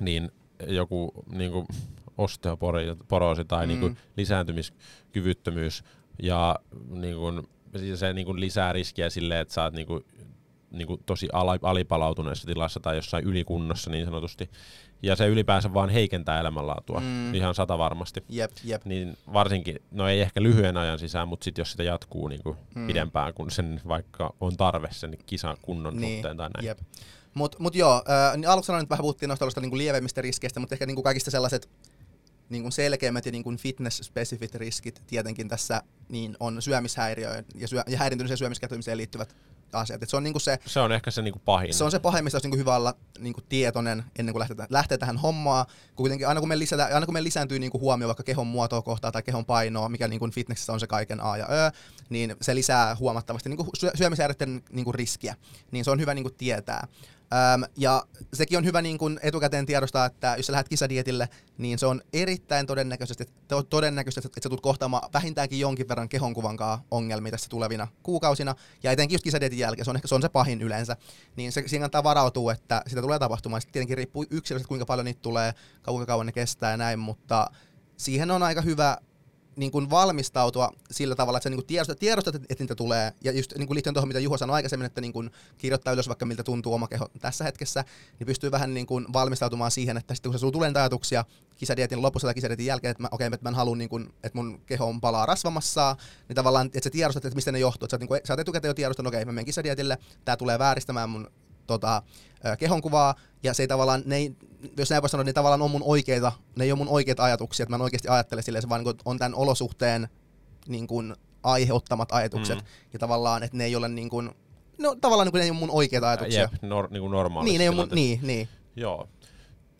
niin joku niin kuin osteoporoosi tai Mm. niin kuin lisääntymiskyvyttömyys ja niin kuin, se niin kuin lisää riskiä sille, että sä oot niin kuin, niin kuin tosi ala- alipalautuneessa tilassa tai jossain ylikunnossa niin sanotusti. Ja se ylipäänsä vaan heikentää elämänlaatua Mm. ihan sata varmasti. Jep, jep. Niin varsinkin, no ei ehkä lyhyen ajan sisään, mutta sitten jos sitä jatkuu niin kuin Mm. pidempään, kun sen vaikka on tarve sen kisan kunnon Niin, suhteen tai näin. Jep. Mut, mut joo, äh, niin aluksi sanoin, että vähän puhuttiin noista niinku lievemmistä riskeistä, mutta ehkä niinku kaikista sellaiset niinku selkeimmät ja niinku fitness-spesifit riskit tietenkin tässä niin on syömishäiriöön ja, syö, ja häiriintyneeseen syömiskäyttäytymiseen liittyvät asiat. Et se on niinku se, Se on ehkä se niinku pahin. se on se pahin, mistä olisi niinku hyvä olla niinku tietoinen ennen kuin lähtee, lähtee tähän hommaan. Kuitenkin aina kun me, lisätään, aina kun me lisääntyy niinku huomio vaikka kehon muotoa kohtaa tai kehon painoa, mikä niinku fitnessissä on se kaiken A ja Ö, niin se lisää huomattavasti niinku syö, syömishäiriöiden niinku riskiä. Niin se on hyvä niinku tietää. Öm, ja sekin on hyvä niin kuin etukäteen tiedostaa, että jos sä lähdet kisadietille, niin se on erittäin todennäköisesti, to- todennäköisesti että sä tulet kohtaamaan vähintäänkin jonkin verran kehonkuvan kanssa ongelmia tässä tulevina kuukausina. Ja etenkin just kisadietin jälkeen, se on ehkä se, on se pahin yleensä. Niin se, siihen kannattaa varautua, että sitä tulee tapahtumaan. Sitten tietenkin riippuu yksilöstä, kuinka paljon niitä tulee, kuinka kauan ne kestää ja näin, mutta siihen on aika hyvä niin kuin valmistautua sillä tavalla, että sä niin kuin tiedostat, tiedostat, että niitä tulee. Ja just niin kuin liittyen tuohon, mitä Juho sanoi aikaisemmin, että niin kuin kirjoittaa ylös vaikka miltä tuntuu oma keho tässä hetkessä, niin pystyy vähän niin kuin valmistautumaan siihen, että sitten kun sulla tulee ajatuksia kisadietin lopussa tai kisadietin jälkeen, että mä, okei, okay, että mä en halua, niin kuin, että mun keho on palaa rasvamassa, niin tavallaan, että sä tiedostat, että mistä ne johtuu. Että sä, niin kuin, sä oot etukäteen jo tiedostanut, okei, okay, mä menen kisadietille, tää tulee vääristämään mun tota, kehonkuvaa, ja se ei tavallaan, ne ei, jos näin voi sanoa, niin tavallaan on mun oikeita, ne ei ole mun oikeita ajatuksia, että mä en oikeasti ajattele silleen, se vaan niin kuin on tämän olosuhteen niin kuin, aiheuttamat ajatukset, Mm. ja tavallaan, että ne ei ole niin kuin, no tavallaan niin kuin ne ei ole mun oikeita ajatuksia. Jep, nor, niinku normaalissa niin, ne ei ole mun, niin, niin. Joo.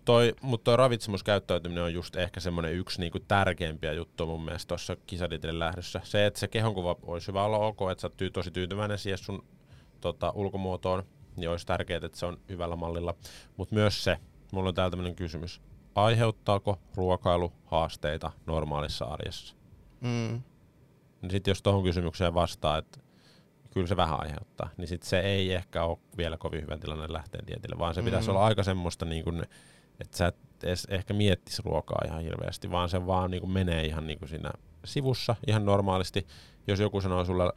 Toi, mutta toi ravitsemuskäyttäytyminen on just ehkä semmoinen yksi niinku tärkeimpiä juttuja mun mielestä tuossa kisadietille lähdössä. Se, että se kehonkuva olisi hyvä olla ok, että sä oot tosi tyytyväinen siihen sun tota, ulkomuotoon, niin olisi tärkeää, että se on hyvällä mallilla. Mutta myös se, mulla on täällä tämmöinen kysymys. Aiheuttaako ruokailu haasteita normaalissa arjessa? Mm. Niin sitten jos tuohon kysymykseen vastaa, että kyllä se vähän aiheuttaa, niin sitten se ei ehkä ole vielä kovin hyvä tilanne lähteä dietille, vaan se pitäisi Mm. olla aika semmoista, niin kuin, että sä et edes ehkä miettisi ruokaa ihan hirveästi, vaan se vaan niin menee ihan niin kuin siinä sivussa ihan normaalisti. Jos joku sanoo sulle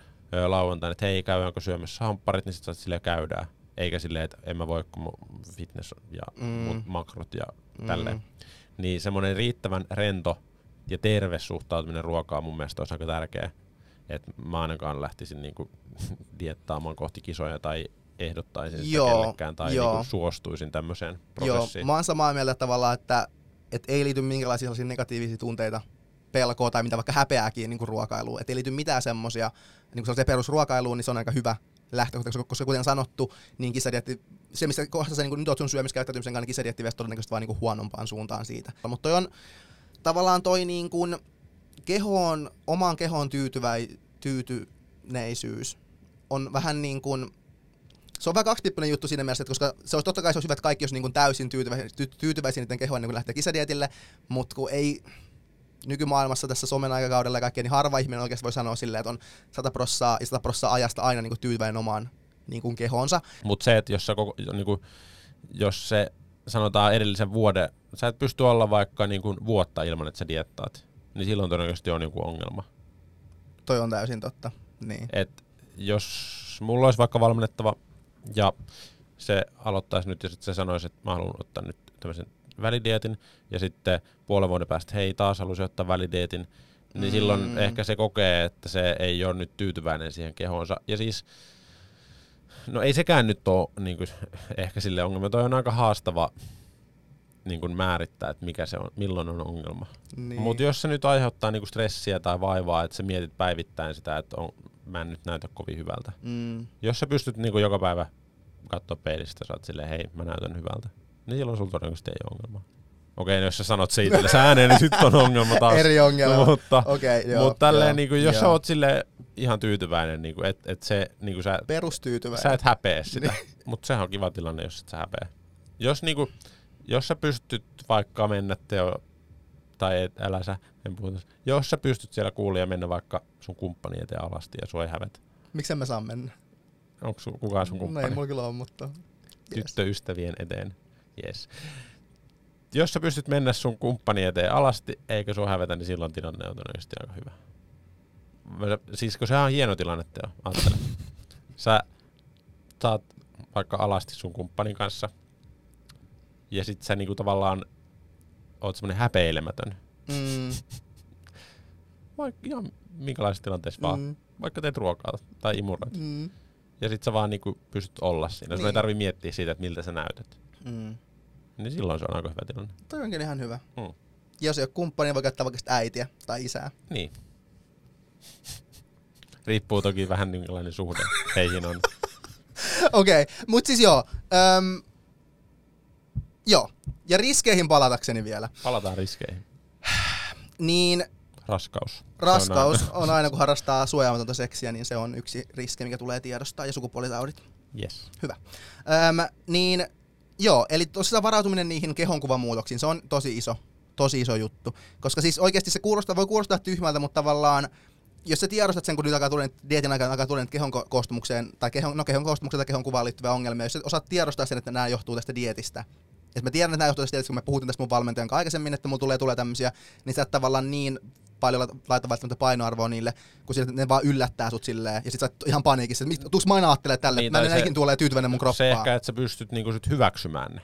lauantaina, että hei, käydäänkö syömässä hampparit, niin sitten silleen käydään. Eikä silleen, että en mä voi, kun fitness ja Mm. mm. makrot ja Mm. tälleen. Niin semmoinen riittävän rento ja terve suhtautuminen ruokaan mun mielestä olisi aika tärkeä. Että mä ainakaan lähtisin niinku (laughs) diettaamaan kohti kisoja tai ehdottaisin sitä Joo, kellekään tai joo. niinku suostuisin tämmöiseen Joo, prosessiin. mä oon samaa mieltä tavallaan, että, että ei liity minkälaisia sellaisia negatiivisia tunteita, pelkoa tai mitä vaikka häpeääkin niin kuin ruokailuun. Että ei liity mitään semmoisia, niin kuin perusruokailuun, niin se on aika hyvä lähtökohta, koska, kuten sanottu, niin kisadietti, se mistä kohdassa sä niin nyt oot sun syömiskäyttäytymisen kanssa, niin kisadietti vie todennäköisesti vaan niin huonompaan suuntaan siitä. Mutta toi on tavallaan toi niin kuin kehoon, omaan kehoon tyytyväi, tyytyneisyys on vähän niin kuin, se on vähän kaksipiippunen juttu siinä mielessä, että koska se olisi totta kai se olisi hyvä, että kaikki olisi niin kuin täysin tyytyväisiä, ty, tyytyväisiä niiden kehoon ennen kuin lähtee kisadietille, mutta kun ei nykymaailmassa tässä somen aikakaudella ja kaikkea, niin harva ihminen oikeasti voi sanoa silleen, että on 100 prossaa ja 100 prossaa ajasta aina niin kuin tyytyväinen omaan niin kuin kehoonsa. Mutta se, että jos, sä koko, niinku, jos se sanotaan edellisen vuoden, sä et pysty olla vaikka niinku vuotta ilman, että sä diettaat, niin silloin todennäköisesti on joku ongelma. Toi on täysin totta. Niin. Et jos mulla olisi vaikka valmennettava ja se aloittaisi nyt ja sitten se sanoisi, että mä haluan ottaa nyt tämmöisen välidietin ja sitten puolen vuoden päästä hei taas haluaisin ottaa välidietin, niin Mm. silloin ehkä se kokee, että se ei ole nyt tyytyväinen siihen kehoonsa. Ja siis, no ei sekään nyt ole niin kuin, ehkä sille ongelma, toi on aika haastava niin kuin määrittää, että mikä se on, milloin on ongelma. niin. Mutta jos se nyt aiheuttaa niinku stressiä tai vaivaa, että sä mietit päivittäin sitä, että on, mä en nyt näytä kovin hyvältä. Mm. Jos sä pystyt niinku joka päivä katsoa peilistä, sä oot silleen, hei, mä näytän hyvältä, niin silloin sulla todennäköisesti ei ole ongelmaa. Okei, no jos sä sanot se itsellesi ääneen, niin sitten on ongelma taas. (laughs) Eri ongelma. mutta okay, joo. mutta tälleen, joo, niinku, jos joo. sä oot sille ihan tyytyväinen, niinku, että et se, niinku, sä, perustyytyväinen. sä et häpeä sitä, Niin. (laughs) mutta sehän on kiva tilanne, jos et sä häpeä. Jos, niinku, jos sä pystyt vaikka mennä teo, tai et, älä sä, en puhu tässä. Jos sä pystyt siellä kuulla ja mennä vaikka sun kumppani eteen alasti ja sua ei hävetä. Miksi mä saan mennä? Onko su, kukaan sun No ei kumppani? mulla kyllä ole, mutta... Yes. Tyttöystävien eteen. Yes. Jos sä pystyt mennä sun kumppani eteen alasti, eikä sua hävetä, niin silloin tilanne on todennäköisesti aika hyvä. Siis kun sehän on hieno tilanne, Teo, ajattele. Sä saat vaikka alasti sun kumppanin kanssa, ja sit sä niinku tavallaan oot semmonen häpeilemätön. Mm, Vaikka ihan minkälaisessa tilanteessa vaan. mm, Vaikka teet ruokaa tai imuroit. mm, Ja sit sä vaan niinku pystyt olla siinä. Sun ei Niin. tarvi miettiä siitä, että miltä sä näytät. mm. Niin silloin se on aika hyvä tilanne. Toi onkin ihan hyvä. Mm. Jos ei ole kumppania, voi käyttää vaikka äitiä tai isää. Niin. Riippuu toki vähän minkälainen suhde heihin on. (laughs) Okei, okay. mutta siis joo. Öm, joo, ja riskeihin palatakseni vielä. Palataan riskeihin. (sighs) Niin Raskaus. raskaus on aina, on aina kun harrastaa suojaamatonta seksiä, niin se on yksi riski, mikä tulee tiedostaa, ja sukupuolitaudit. Yes. Hyvä. Öm, niin joo, eli tosiaan varautuminen niihin kehonkuvan muutoksiin, se on tosi iso, tosi iso juttu. Koska siis oikeasti se kuulostaa, voi kuulostaa tyhmältä, mutta tavallaan jos sä tiedostat sen, kun nyt alkaa tulla, dietin aikana alkaa tulla kehon ko- koostumukseen, tai kehon, no kehon koostumukseen tai kehon kuvaan liittyviä ongelmia, jos sä osaat tiedostaa sen, että nämä johtuu tästä dietistä, et mä tiedän, että nämä johtuu tästä kun me puhuttiin tästä mun valmentajan aikaisemmin, että mulla tulee, tulee tämmöisiä, niin sä et tavallaan niin paljon la- laita välttämättä painoarvoa niille, kun ne vaan yllättää sut silleen, ja sit sä ihan paniikissa, että tuuks mä aina ajattelemaan tälle, Niin, niin, mä en ikinä tule tyytyväinen mun kroppaan. Se ehkä, että sä pystyt niinku sit hyväksymään ne.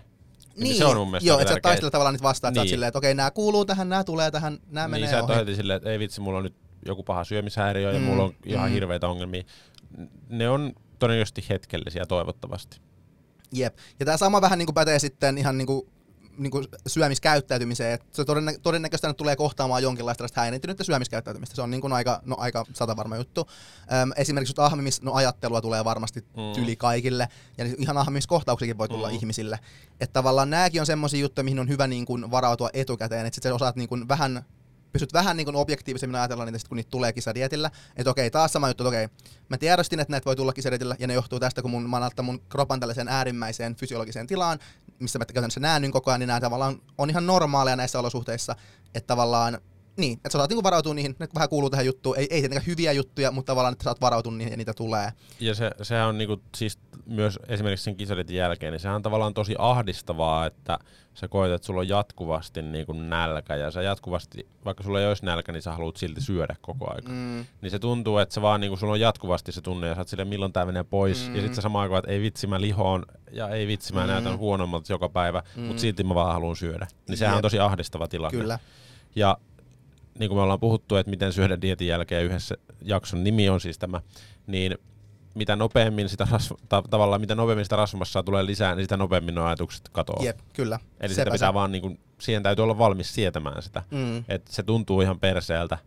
Niin, se on mun mielestä Joo, että sä taistelet tavallaan niitä vastaan, että niin. sä Niin. silleen, että okei, nämä kuuluu tähän, nämä tulee tähän, nämä niin menee sä ole ohi. heti silleen, että ei vitsi, mulla on nyt joku paha syömishäiriö ja Mm, mulla on ihan mm. hirveitä ongelmia. Ne on todennäköisesti hetkellisiä toivottavasti. Jep. Ja tämä sama vähän niin kuin pätee sitten ihan niin kuin, niin kuin syömiskäyttäytymiseen. että se todennä, todennäköisesti tänne tulee kohtaamaan jonkinlaista häiriintynyttä syömiskäyttäytymistä. Se on niin kuin aika, no, aika satavarma juttu. Öm, esimerkiksi ahmimis, no, ajattelua tulee varmasti Mm. yli kaikille. Ja niin ihan ahmimiskohtauksiakin voi tulla Mm. ihmisille. Että tavallaan nämäkin on semmoisia juttuja, mihin on hyvä niin kuin varautua etukäteen. Että sit sä osaat niin kuin vähän pystyt vähän niin kuin objektiivisemmin ajatella niitä, sit, kun niitä tulee kisadietillä. Että okei, taas sama juttu, että okei, mä tiedostin, että näitä voi tulla kisadietillä, ja ne johtuu tästä, kun mun, mä mun kropan tällaiseen äärimmäiseen fysiologiseen tilaan, missä mä käytännössä näen koko ajan, niin nämä tavallaan on ihan normaaleja näissä olosuhteissa, että tavallaan niin, että sä saat niinku varautua niihin, ne vähän kuuluu tähän juttuun, ei, ei tietenkään hyviä juttuja, mutta tavallaan, että sä saat varautua niihin ja niitä tulee. Ja se, sehän on niinku, siis myös esimerkiksi sen kisadetin jälkeen, niin sehän on tavallaan tosi ahdistavaa, että sä koet, että sulla on jatkuvasti niinku nälkä ja sä jatkuvasti, vaikka sulla ei olisi nälkä, niin sä haluat silti syödä koko ajan. Mm, Niin se tuntuu, että se vaan niinku, sulla on jatkuvasti se tunne ja sä oot silleen, milloin tää menee pois. Mm. Ja sitten sä samaan aikaan, että ei vitsi mä lihoon ja ei vitsi mä Mm. näytän huonommalta joka päivä, Mm. mutta silti mä vaan haluan syödä. Niin sehän on Jep. tosi ahdistava tilanne. kyllä. Ja niin kuin me ollaan puhuttu, että miten syödä dietin jälkeen yhdessä jakson nimi on siis tämä, niin mitä nopeammin sitä rasva, ta- tavallaan mitä nopeammin sitä rasvamassa tulee lisää, niin sitä nopeammin nuo ajatukset katoaa. Jep, kyllä. Eli sitä pitää se. vaan, niin kuin, siihen täytyy olla valmis sietämään sitä. Mm, Että se tuntuu ihan perseeltä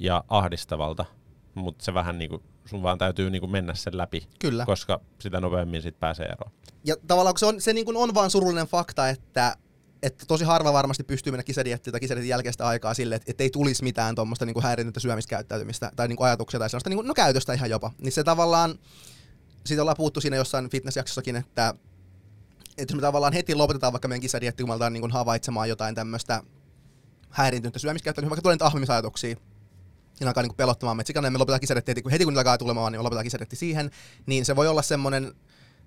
ja ahdistavalta, mutta se vähän niin kuin, sun vaan täytyy niin kuin mennä sen läpi, kyllä. koska sitä nopeammin sit pääsee eroon. Ja tavallaan se on, se niin kuin on vaan surullinen fakta, että, että tosi harva varmasti pystyy mennä kisadiettiin tai kisadietin jälkeistä aikaa sille, että, että ei tulisi mitään tuommoista niin häiriintynyttä syömiskäyttäytymistä tai niin kuin ajatuksia tai sellaista niin kuin, no käytöstä ihan jopa. Niin se tavallaan, siitä ollaan puhuttu siinä jossain fitnessjaksossakin, että, että jos me tavallaan heti lopetetaan vaikka meidän kisadietti, kun me aletaan niin havaitsemaan jotain tämmöistä häiriintynyttä syömiskäyttäytymistä, vaikka tulee niitä ahmimisajatuksia, niin alkaa niin pelottamaan, että sikanen me lopetetaan kisadietti heti, kun heti kun alkaa tulemaan, niin lopetetaan kisadietti siihen, niin se voi olla semmoinen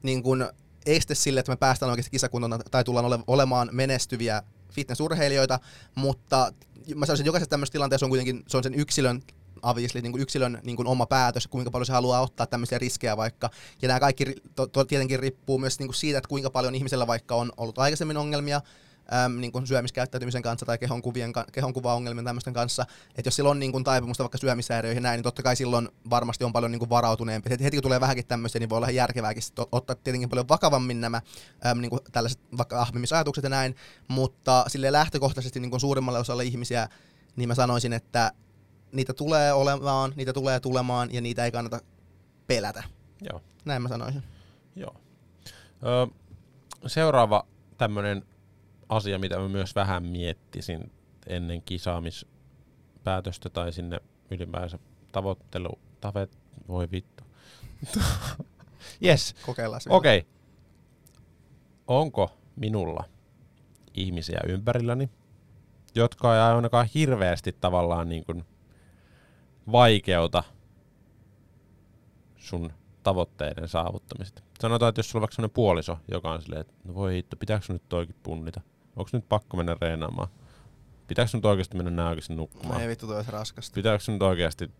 niin kuin este sille, että me päästään oikeasti kisakuntoon tai tullaan ole, olemaan menestyviä fitnessurheilijoita, mutta mä sanoisin, että jokaisessa tämmöisessä tilanteessa on kuitenkin se on sen yksilön obviously, niin kuin yksilön niin kuin oma päätös, kuinka paljon se haluaa ottaa tämmöisiä riskejä vaikka. Ja nämä kaikki to, to, tietenkin riippuu myös niin kuin siitä, että kuinka paljon ihmisellä vaikka on ollut aikaisemmin ongelmia äm, niin kuin syömiskäyttäytymisen kanssa tai kehonkuvien, ka- kehonkuvaongelmien tämmöisten kanssa. Että jos sillä on niin kuin taipumusta vaikka syömishäiriöihin ja näin, niin totta kai silloin varmasti on paljon niin kuin varautuneempi. Heti, heti kun tulee vähänkin tämmöisiä, niin voi olla ihan järkevääkin sit ottaa tietenkin paljon vakavammin nämä äm, niin kuin tällaiset vaikka ahmimisajatukset ja näin, mutta sille lähtökohtaisesti niin kuin suurimmalle osalle ihmisiä, niin mä sanoisin, että niitä tulee olemaan, niitä tulee tulemaan ja niitä ei kannata pelätä. Joo. Näin mä sanoisin. Joo. Ö, seuraava tämmöinen asia, mitä mä myös vähän miettisin ennen kisaamispäätöstä tai sinne ylipäänsä tavoittelu, tavet, voi vittu. (laughs) yes, Kokeillaan okei. Okay. Onko minulla ihmisiä ympärilläni, jotka ei ainakaan hirveästi tavallaan niin kuin vaikeuta sun tavoitteiden saavuttamista. Sanotaan, että jos sulla on vaikka sellainen puoliso, joka on silleen, että no voi hitto, pitääkö nyt toikin punnita? Onko nyt pakko mennä reenaamaan? Pitääkö sun nyt oikeasti mennä nää oikeasti nukkumaan? Ei vittu, toi olisi raskasta. Pitääkö sun nyt oikeasti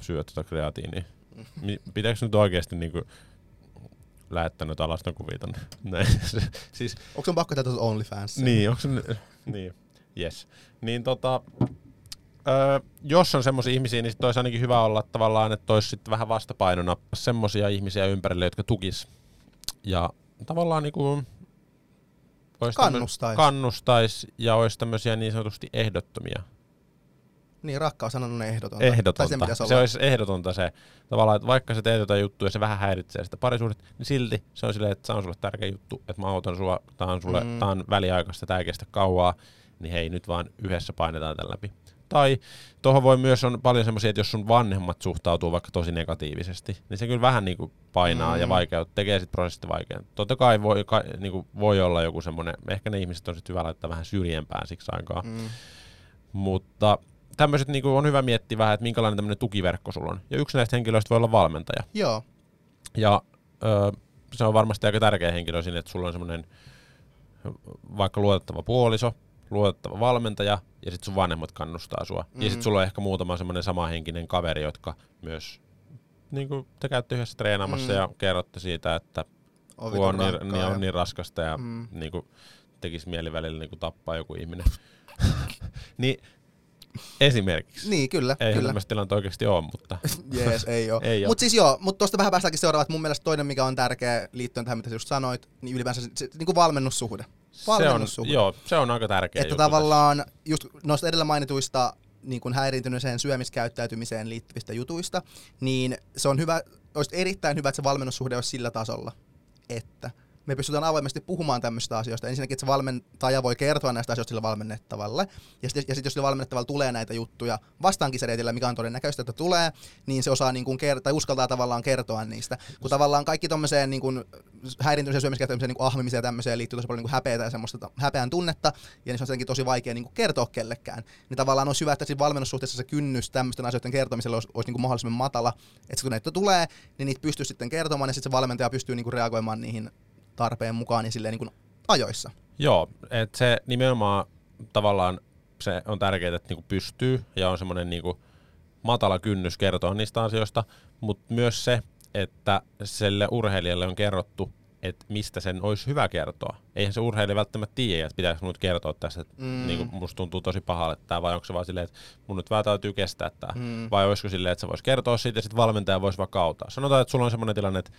syödä tuota kreatiinia? Mi- Pitääkö sun nyt oikeasti niinku lähettää noita alastonkuvia tonne? (laughs) Näin. siis, Onko sun pakko tätä OnlyFans? niin, onko nyt, niin, yes. Niin tota, öö, jos on semmoisia ihmisiä, niin sit olisi ainakin hyvä olla tavallaan, että olisi sitten vähän vastapainona semmoisia ihmisiä ympärille, jotka tukis. Ja tavallaan niinku, ois tämmö- Kannustais. kannustais ja olisi tämmöisiä niin sanotusti ehdottomia Niin, rakkaus on ehdotonta. ehdotonta. Tai se olla. olisi ehdotonta se, tavallaan, että vaikka sä teet jotain juttuja ja se vähän häiritsee sitä parisuudet, niin silti se on silleen, että se on sulle tärkeä juttu, että mä autan sua, tää on, sulle, Mm. mm. tää on väliaikaista, tää ei kestä kauaa, niin hei, nyt vaan yhdessä painetaan tämän läpi. Tai tuohon voi myös on paljon semmoisia, että jos sun vanhemmat suhtautuu vaikka tosi negatiivisesti, niin se kyllä vähän niinku painaa Mm. ja vaikeuttaa, tekee sit prosessista vaikeaa. Totta kai voi, ka, niinku voi olla joku semmoinen, ehkä ne ihmiset on sitten hyvä laittaa vähän syrjempään siksi aikaa, Mm. mutta tämmöiset niinku on hyvä miettiä vähän, että minkälainen tämmöinen tukiverkko sulla on. Ja yksi näistä henkilöistä voi olla valmentaja. Joo. Ja ö, se on varmasti aika tärkeä henkilö siinä, että sulla on semmoinen vaikka luotettava puoliso, luotettava valmentaja ja sitten sun vanhemmat kannustaa sua. Mm. Ja sitten sulla on ehkä muutama semmoinen samahenkinen kaveri, jotka myös niin kuin te käytte yhdessä treenaamassa Mm. mm. ja kerrotte siitä, että On kun on niin, niin, on niin raskasta ja Mm. mm. niin kuin, tekisi mieli välillä niin kuin tappaa joku ihminen. (laughs) niin esimerkiksi. Niin, kyllä. Ei kyllä. tämmöistä tilannetta oikeasti ole, mutta (laughs) Jees, ei oo. Ei. Mutta siis joo, mutta tuosta vähän päästäänkin seuraavaan, että mun mielestä toinen, mikä on tärkeä liittyen tähän, mitä just sanoit, niin ylipäänsä se, se niin kuin valmennussuhde. se on, Valmennussuhde. joo, se on aika tärkeä että tavallaan just noista edellä mainituista niin kuin häiriintyneeseen syömiskäyttäytymiseen liittyvistä jutuista, niin se on hyvä, olisi erittäin hyvä, että se valmennussuhde olisi sillä tasolla, että me pystytään avoimesti puhumaan tämmöistä asioista. Ensinnäkin, että se valmentaja voi kertoa näistä asioista sille valmennettavalle. Ja sitten ja sit jos sille valmennettavalle tulee näitä juttuja vastaankisereitillä, mikä on todennäköistä, että tulee, niin se osaa niin kuin ker- tai uskaltaa tavallaan kertoa niistä. Kun tavallaan kaikki tommoseen niin kuin häiriintymiseen syömiskäyttäytymiseen niin kuin ahmimiseen ja tämmöiseen liittyy tosi paljon niin kuin häpeätä ja semmoista ta- häpeän tunnetta, ja niin se on tietenkin tosi vaikea niin kuin kertoa kellekään. Niin tavallaan olisi hyvä, että siinä valmennussuhteessa se kynnys tämmöisten asioiden kertomiselle olisi, olisi niin kuin mahdollisimman matala. Että kun näitä tulee, niin niitä pystyy sitten kertomaan, ja sitten se valmentaja pystyy niin kuin reagoimaan niihin tarpeen mukaan ja silleen niin kuin ajoissa. Joo, että se nimenomaan tavallaan se on tärkeää, että niinku pystyy ja on semmoinen niinku matala kynnys kertoa niistä asioista, mutta myös se, että sille urheilijalle on kerrottu, että mistä sen olisi hyvä kertoa. Eihän se urheilija välttämättä tiedä, että pitäisi nyt kertoa tästä, että Mm. mm. niinku musta tuntuu tosi pahalle tämä, vai onko se vaan silleen, että mun nyt vähän täytyy kestää tämä. Mm. Vai olisiko silleen, että se voisi kertoa siitä ja sitten valmentaja voisi vaikka auttaa. Sanotaan, että sulla on semmoinen tilanne, että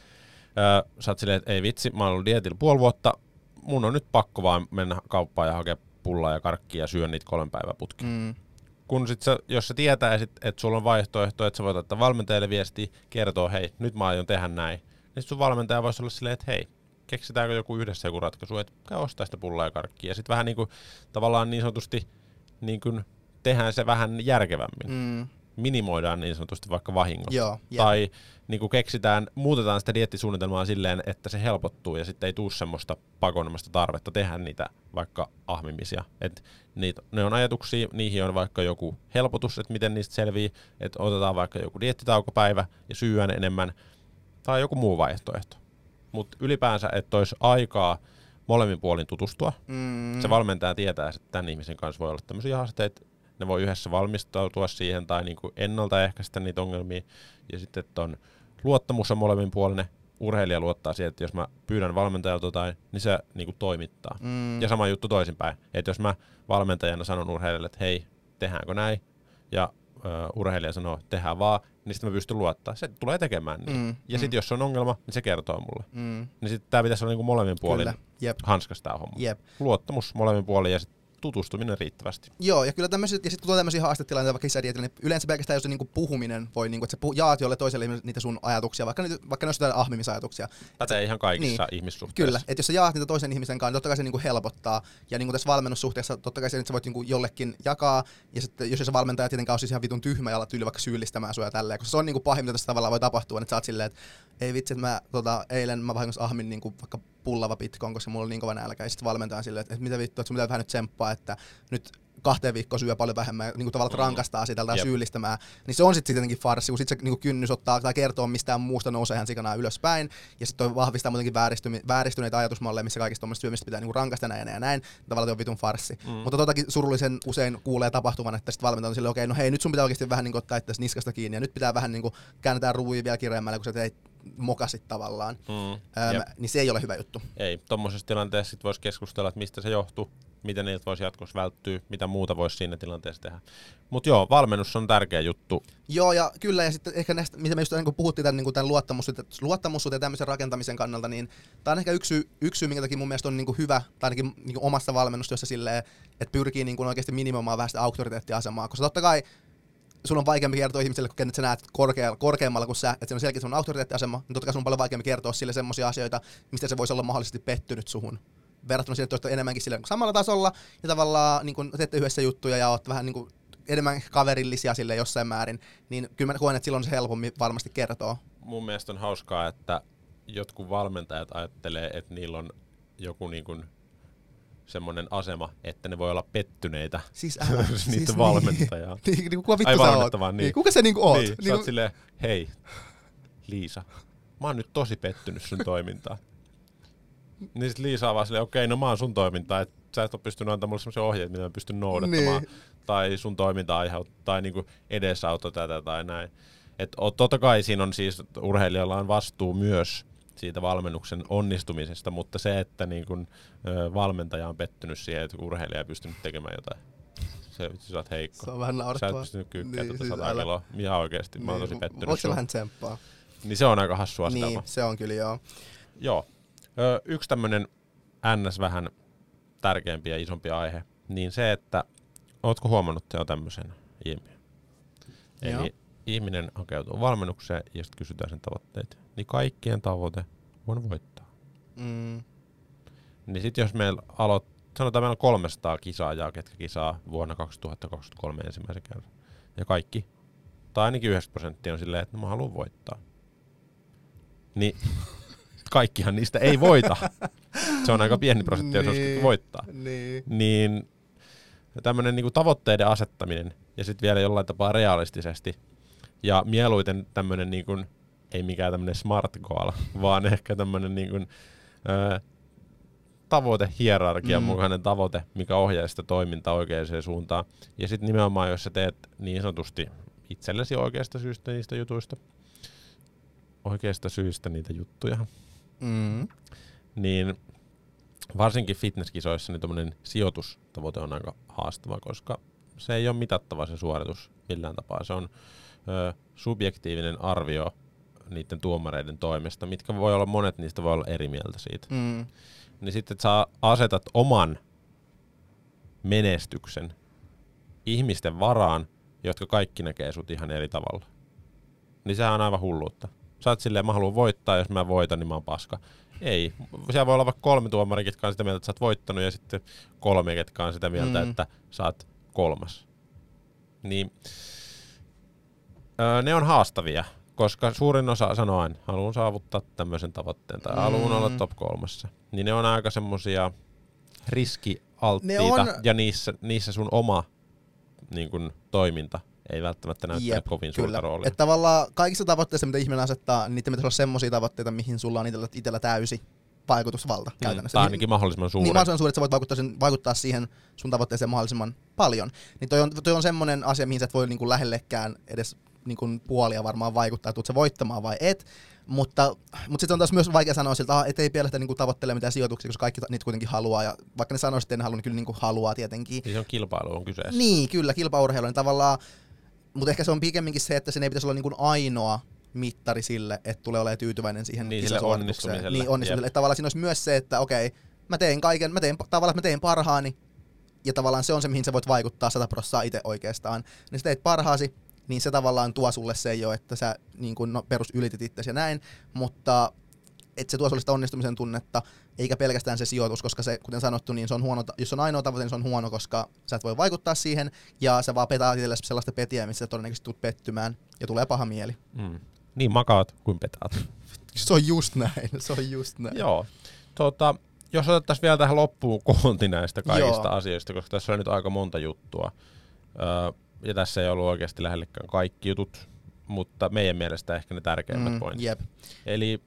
Öö, sä oot silleen, että ei vitsi, mä oon ollut dietillä puoli vuotta, mun on nyt pakko vaan mennä kauppaan ja hakea pullaa ja karkkia ja syö niitä kolmen päivän putki. Mm. Kun sit sä, jos sä tietää, että et sulla on vaihtoehto, että sä voit ottaa valmentajalle viestiä, kertoo, hei, nyt mä aion tehdä näin, niin sun valmentaja voisi olla silleen, että hei, keksitäänkö joku yhdessä joku ratkaisu, että käy ostaa sitä pullaa ja karkkia. Ja sitten vähän niin kuin, tavallaan niin sanotusti niin kuin tehdään se vähän järkevämmin. Mm. Minimoidaan niin sanotusti vaikka vahingot. Joo, jep. Tai niin kuin keksitään, muutetaan sitä diettisuunnitelmaa silleen, että se helpottuu ja sitten ei tule semmoista pakonomasta tarvetta tehdä niitä vaikka ahmimisia. Et niitä, ne on ajatuksia, niihin on vaikka joku helpotus, että miten niistä selvii, että otetaan vaikka joku diettitaukopäivä ja syön enemmän, tai joku muu vaihtoehto. Mutta ylipäänsä, että olisi aikaa molemmin puolin tutustua. Mm. Se valmentaja tietää, että tämän ihmisen kanssa voi olla tämmöisiä haasteita, ne voi yhdessä valmistautua siihen tai niinku ennaltaehkäistä niitä ongelmia. Ja sitten, on luottamus on molemmin puolinen. Urheilija luottaa siihen, että jos mä pyydän valmentajalta jotain, niin se niinku toimittaa. Mm. Ja sama juttu toisinpäin. Että jos mä valmentajana sanon urheilijalle, että hei, tehdäänkö näin, ja ö, urheilija sanoo, että tehdään vaan, niin sitten mä pystyn luottaa. Se tulee tekemään niin. Mm, Ja sitten mm. jos on ongelma, niin se kertoo mulle. Mm. Niin sitten tää pitäisi olla niinku molemmin puolin Kyllä. Jep. hanskas tää homma. Jep. Luottamus molemmin puolin ja sit tutustuminen riittävästi. Joo, ja kyllä tämmöiset, ja sitten kun tulee tämmöisiä haastetilanteita vaikka lisädietillä, niin yleensä pelkästään jos se niinku puhuminen voi, niinku, että sä puh- jaat jolle toiselle niitä sun ajatuksia, vaikka, niitä, vaikka ne olisi jotain ahmimisajatuksia. Pätee ihan kaikissa Niin. ihmissuhteissa. Kyllä, että jos sä jaat niitä toisen ihmisen kanssa, niin totta kai se niinku helpottaa. Ja niinku tässä valmennussuhteessa totta kai se, että sä voit niinku jollekin jakaa, ja sitten jos se valmentaja tietenkään on siis ihan vitun tyhmä ja ala tyyli vaikka syyllistämään sua ja tälleen, koska se on niinku pahin, mitä tässä tavallaan voi tapahtua, että sä oot silleen, että ei vitsi, että mä tota, eilen mä vahingossa ahmin niinku vaikka pullava pitkoon, koska mulla oli niin kova nälkä, ja sitten valmentaja silleen, että, että mitä vittu, että sun pitää vähän nyt tsemppaa, että nyt kahteen viikkoon syö paljon vähemmän ja niin tavallaan Mm. rankastaa sitä tai Jep. syyllistämään, niin se on sitten tietenkin farssi, kun sitten se niin kynnys ottaa tai kertoo mistään muusta nousee ihan sikanaa ylöspäin, ja sitten toi vahvistaa muutenkin vääristymi- vääristyneitä ajatusmalleja, missä kaikista tuommoista syömistä pitää niin rankasta näin ja näin, tavallaan se on vitun farssi. Mm. Mutta totakin surullisen usein kuulee tapahtuvan, että sitten valmentaja on silleen, okei, no hei, nyt sun pitää oikeasti vähän niin ottaa itse niskasta kiinni, ja nyt pitää vähän niin kuin käännetään ruuvia vielä kireemmälle, kun sä teit mokasit tavallaan. Mm, Öm, jep. niin se ei ole hyvä juttu. Ei, tuommoisessa tilanteessa sit voisi keskustella, että mistä se johtuu, miten niiltä voisi jatkossa välttyä, mitä muuta voisi siinä tilanteessa tehdä. Mutta joo, valmennus on tärkeä juttu. Joo, ja kyllä, ja sitten ehkä näistä, mitä me just niin puhuttiin tämän, niin tämän luottamussuhteen, ja tämmöisen rakentamisen kannalta, niin tämä on ehkä yksi, syy- yksi syy, minkä takia mun mielestä on niin hyvä, tai ainakin niin omassa valmennustyössä silleen, että pyrkii niin oikeasti minimoimaan vähän sitä auktoriteettiasemaa, koska totta kai sun on vaikeampi kertoa ihmiselle, kun kenet sä näet korkealla, korkeammalla kuin sä, että se on selkeästi sun auktoriteettiasema, niin totta kai sun on paljon vaikeampi kertoa sille semmoisia asioita, mistä se voisi olla mahdollisesti pettynyt suhun. Verrattuna siihen, että enemmänkin sille samalla tasolla, ja tavallaan niin kun teette yhdessä juttuja ja oot vähän niin kuin enemmän kaverillisia sille jossain määrin, niin kyllä mä koen, että silloin se helpommin varmasti kertoo. Mun mielestä on hauskaa, että jotkut valmentajat ajattelee, että niillä on joku niin kuin semmoinen asema, että ne voi olla pettyneitä Siis (laughs) älä. niiden siis valmentajaa. Niin, niin, niin, kuka vittu Ai sä oot? valmennettavaa, niin. Kuka sä niinku oot? Niin, sä Niinku- oot silleen, hei, Liisa, mä oon nyt tosi pettynyt sun toimintaan. (laughs) Niin sit Liisa on vaan silleen, okei, no mä oon sun toimintaa, että sä et ole pystynyt antamaan mulle semmoisia ohjeita, mitä mä pystyn noudattamaan. Niin. Tai sun toiminta aiheuttaa, tai niinku edesauttaa tätä tai näin. Et totta kai siinä on siis, urheilijalla on vastuu myös siitä valmennuksen onnistumisesta, mutta se, että niin kun, ö, valmentaja on pettynyt siihen, että urheilija ei pystynyt tekemään jotain. Se, sä oot heikko. Se on vähän Sä et naurettavaa. pystynyt kyykkään Niin, niin, tuota siis älä- kiloa. Ihan oikeesti. Mä oon Niin, tosi pettynyt. Voitko suhun. vähän tsemppaa? Niin se on aika hassua Niin, niin. se on kyllä joo. Joo. Ö, yksi tämmönen ns. vähän tärkeämpi ja isompi aihe, niin se, että ootko huomannut jo tämmöisen ilmiön? Joo. Eli ihminen hakeutuu valmennukseen ja sitten kysytään sen tavoitteet. Niin kaikkien tavoite on voittaa. Mm, Niin sitten jos meillä aloit, sanotaan meillä on 300 kisaajaa, ketkä kisaa vuonna 2023 ensimmäisen kerran. Ja kaikki, tai ainakin 90 prosenttia on silleen, että no mä haluan voittaa. Niin (laughs) kaikkihan niistä ei voita. Se on aika pieni prosentti, jos Niin. niin. voittaa. niin. Niin tämmöinen niinku tavoitteiden asettaminen ja sitten vielä jollain tapaa realistisesti ja mieluiten tämmöinen niinku, ei mikään tämmöinen smart goal, vaan ehkä tämmöinen niinku, ö, tavoite, hierarkian Mm. mm. mukainen tavoite, mikä ohjaa sitä toimintaa oikeaan suuntaan. Ja sitten nimenomaan, jos sä teet niin sanotusti itsellesi oikeasta syystä niistä jutuista, oikeasta syystä niitä juttuja, Mm. niin varsinkin fitnesskisoissa niin tuommoinen sijoitustavoite on aika haastava, koska se ei ole mitattava se suoritus millään tapaa. Se on ö, subjektiivinen arvio niiden tuomareiden toimesta, mitkä voi olla, monet niistä voi olla eri mieltä siitä. Mm. Niin sitten, että sä asetat oman menestyksen ihmisten varaan, jotka kaikki näkee sut ihan eri tavalla. Niin sehän on aivan hulluutta. Sä oot silleen, mä haluan voittaa, jos mä voitan, niin mä oon paska. Ei. Siellä voi olla vaikka kolme tuomaria, ketkä on sitä mieltä, että sä oot voittanut, ja sitten kolme, ketkä on sitä mieltä, Mm. että sä oot kolmas. Niin öö, ne on haastavia, koska suurin osa sanoo aina, haluan saavuttaa tämmöisen tavoitteen tai mm. haluan olla top kolmassa. Niin ne on aika semmosia riskialttiita, on- ja niissä, niissä sun oma niin kun, toiminta ei välttämättä näyttää Jep, kovin suurta Kyllä. roolia. Että tavallaan kaikissa tavoitteissa, mitä ihminen asettaa, niin niiden pitäisi olla semmoisia tavoitteita, mihin sulla on itsellä, itsellä täysi vaikutusvalta käytännössä. Tai Niin- ainakin mahdollisimman suuri. Niin mahdollisimman suuri, että sä voit vaikuttaa, sen, vaikuttaa siihen sun tavoitteeseen mahdollisimman paljon. Niin toi on, toi on semmoinen asia, mihin sä et voi niinku lähellekään edes niinku puolia varmaan vaikuttaa, sä voittamaan vai et. Mutta, mutta sitten on taas myös vaikea sanoa siltä, että ei pielestä niinku tavoittele mitään sijoituksia, koska kaikki niitä kuitenkin haluaa. Ja vaikka ne sanoisivat, että ne halua, niin kyllä niinku haluaa tietenkin. Niin se on kilpailu on kyseessä. Niin, kyllä, kilpaurheilu, niin tavallaan, mutta ehkä se on pikemminkin se, että sen ei pitäisi olla niinku ainoa mittari sille, että tulee olemaan tyytyväinen siihen Niin, sille onnistumiselle. Niin, onnistumiselle. Että tavallaan siinä olisi myös se, että okei, mä teen kaiken, mä teen, tavallaan mä teen parhaani, ja tavallaan se on se, mihin sä voit vaikuttaa 100 prosenttia itse oikeastaan. Niin sä teet parhaasi, niin se tavallaan tuo sulle se jo, että sä niin kun, no, perus ylitit itsesi ja näin, mutta että se tuo sulle sitä onnistumisen tunnetta, eikä pelkästään se sijoitus, koska se, kuten sanottu, niin se on huono, jos on ainoa tavoite, niin se on huono, koska sä et voi vaikuttaa siihen, ja sä vaan petaat itsellesi sellaista petiä, missä sä todennäköisesti tulet pettymään, ja tulee paha mieli. Mm. Niin makaat kuin petaat. (laughs) Se on just näin, se on just näin. Joo. Tota, jos otettaisiin vielä tähän loppuun koonti näistä kaikista Joo. asioista, koska tässä on nyt aika monta juttua. Öö, ja tässä ei ollut oikeasti lähellekään kaikki jutut, mutta meidän mielestä ehkä ne tärkeimmät mm, pointit. jep. Eli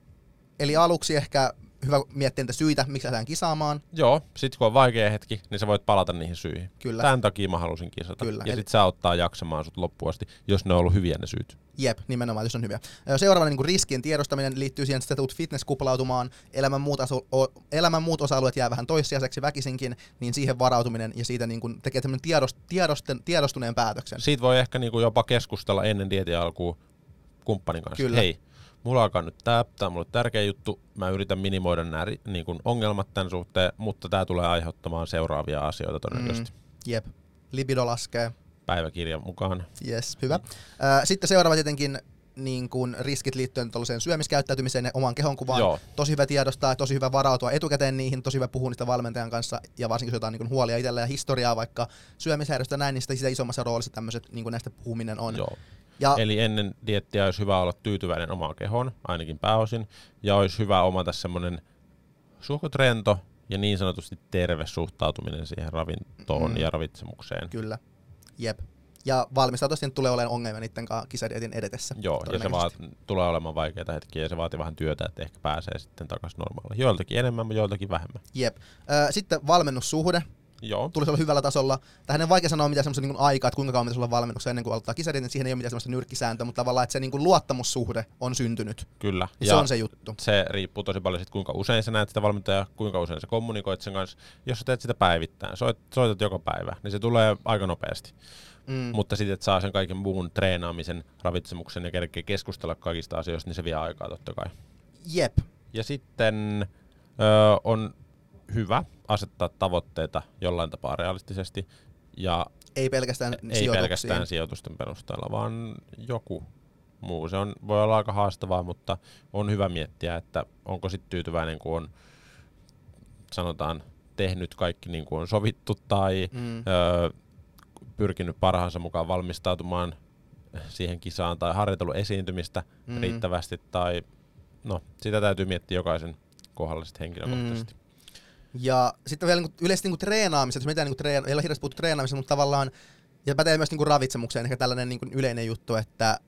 Eli aluksi ehkä hyvä miettiä niitä syitä, miksi lähdetään kisaamaan. joo, sit kun on vaikea hetki, niin sä voit palata niihin syihin. Kyllä. Tämän takia mä halusin kisata. Kyllä, Ja eli- sit se auttaa jaksamaan sut loppuun asti, jos ne on ollut hyviä ne syyt. Jep, nimenomaan, jos on hyviä. Ö, Seuraavana niin riskien tiedostaminen liittyy siihen, että sä tulet fitnesskuplautumaan, elämän muut, asu, o, elämän muut osa-alueet jää vähän toissijaiseksi väkisinkin, niin siihen varautuminen ja siitä niin kuin tekee tämmöinen tiedost, tiedosten, tiedostuneen päätöksen. Siitä voi ehkä niinku jopa keskustella ennen dietin alkuun kumppanin kanssa. Kyllä. Hei, mulla alkaa nyt tää, tää on mulle tärkeä juttu, mä yritän minimoida nämä niinku ongelmat tämän suhteen, mutta tämä tulee aiheuttamaan seuraavia asioita todennäköisesti. Mm. Jep, libido laskee. päiväkirjan mukaan. Yes, hyvä. Sitten seuraava tietenkin niin kuin riskit liittyen tuollaiseen syömiskäyttäytymiseen ja omaan kehonkuvaan. Joo. Tosi hyvä tiedostaa, tosi hyvä varautua etukäteen niihin, tosi hyvä puhua niistä valmentajan kanssa ja varsinkin jos jotain niin kuin huolia itsellä ja historiaa vaikka syömishäiriöstä näin, niin sitä, sitä isommassa roolissa tämmöiset niin kuin näistä puhuminen on. Joo. Ja Eli ennen diettiä olisi hyvä olla tyytyväinen omaan kehoon, ainakin pääosin, ja olisi hyvä omata semmoinen suhkot rento ja niin sanotusti terve suhtautuminen siihen ravintoon mm. ja ravitsemukseen. kyllä, jep. Ja valmistautua tulee olemaan ongelmia niiden kanssa kisadietin edetessä. Joo, ja se vaat, tulee olemaan vaikeita hetkiä ja se vaatii vähän työtä, että ehkä pääsee sitten takaisin normaalille. Joiltakin enemmän, mutta joiltakin vähemmän. Jep. Sitten valmennussuhde. Joo, tulisi olla hyvällä tasolla. Tähän on vaikea sanoa mitään semmoista niin aikaa, että kuinka kauan pitäisi olla valmennuksessa ennen kuin aloittaa kisadietin, siihen ei ole mitään semmoista nyrkkisääntöä, mutta tavallaan, että se niin kuin luottamussuhde on syntynyt. kyllä. Niin se on se juttu. se riippuu tosi paljon siitä, kuinka usein sä näet sitä valmentajaa, kuinka usein sä kommunikoit sen kanssa. Jos sä teet sitä päivittäin, soit, soitat joka päivä, niin se tulee aika nopeasti. Mm. Mutta sitten, että saa sen kaiken muun treenaamisen, ravitsemuksen ja kerkee keskustella kaikista asioista, niin se vie aikaa totta kai. Jep. Ja sitten ö, on hyvä asettaa tavoitteita jollain tapaa realistisesti ja Ei pelkästään ei sijoituksiin. pelkästään sijoitusten perusteella, vaan joku muu. Se on, voi olla aika haastavaa, mutta on hyvä miettiä, että onko sitten tyytyväinen, kun on sanotaan tehnyt kaikki niin kuin on sovittu tai Mm. öö, pyrkinyt parhaansa mukaan valmistautumaan siihen kisaan tai harjoitellut esiintymistä Mm. mm. riittävästi tai no, sitä täytyy miettiä jokaisen kohdalla sitten henkilökohtaisesti. Ja sitten vielä niin kuin, yleisesti niin kuin treenaamisesta, jos mietitään, niin kuin treen, ei ole hirveästi puhuttu treenaamisesta, mutta tavallaan, ja pätee myös niin kuin ravitsemukseen, ehkä tällainen niin kuin yleinen juttu, että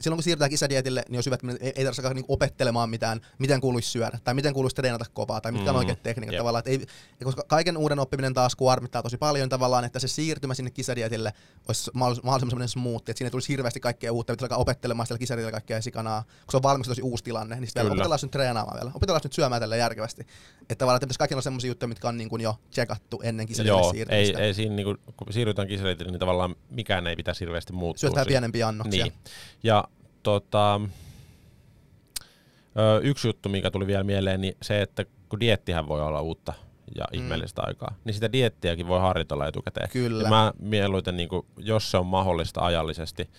silloin kun siirrytään kisadietille, niin olisi hyvä, että ei, ei tarvitse alkaa niinku opettelemaan mitään, miten kuuluisi syödä, tai miten kuuluisi treenata kovaa, tai mitkä on Mm, oikeat tekniikat jep. tavallaan. Ei, koska kaiken uuden oppiminen taas kuormittaa tosi paljon tavallaan, että se siirtymä sinne kisadietille olisi mahdollis- mahdollisimman semmoinen smooth, että siinä tulisi hirveästi kaikkea uutta, mitä alkaa opettelemaan siellä kisadietillä kaikkea sikanaa, kun se on valmis tosi uusi tilanne, niin sitten opetellaan nyt treenaamaan vielä, opetellaan nyt syömään tällä järkevästi. Että tavallaan, että pitäisi kaikilla olla semmoisia juttuja, mitkä on niin kuin jo checkattu ennen kisadietille Joo, ei, siirtymistä. ei siinä, niinku, kun siirrytään kisareitille, niin tavallaan mikään ei pitäisi hirveästi muuttua. Syöt vähän siinä. pienempiä annoksia. Niin. Ja tota, ö, yksi juttu, mikä tuli vielä mieleen, niin se, että kun diettihän voi olla uutta ja Mm. ihmeellistä aikaa, niin sitä diettiäkin voi harjoitella etukäteen. Kyllä. Ja mä mieluiten, niin kuin, jos se on mahdollista ajallisesti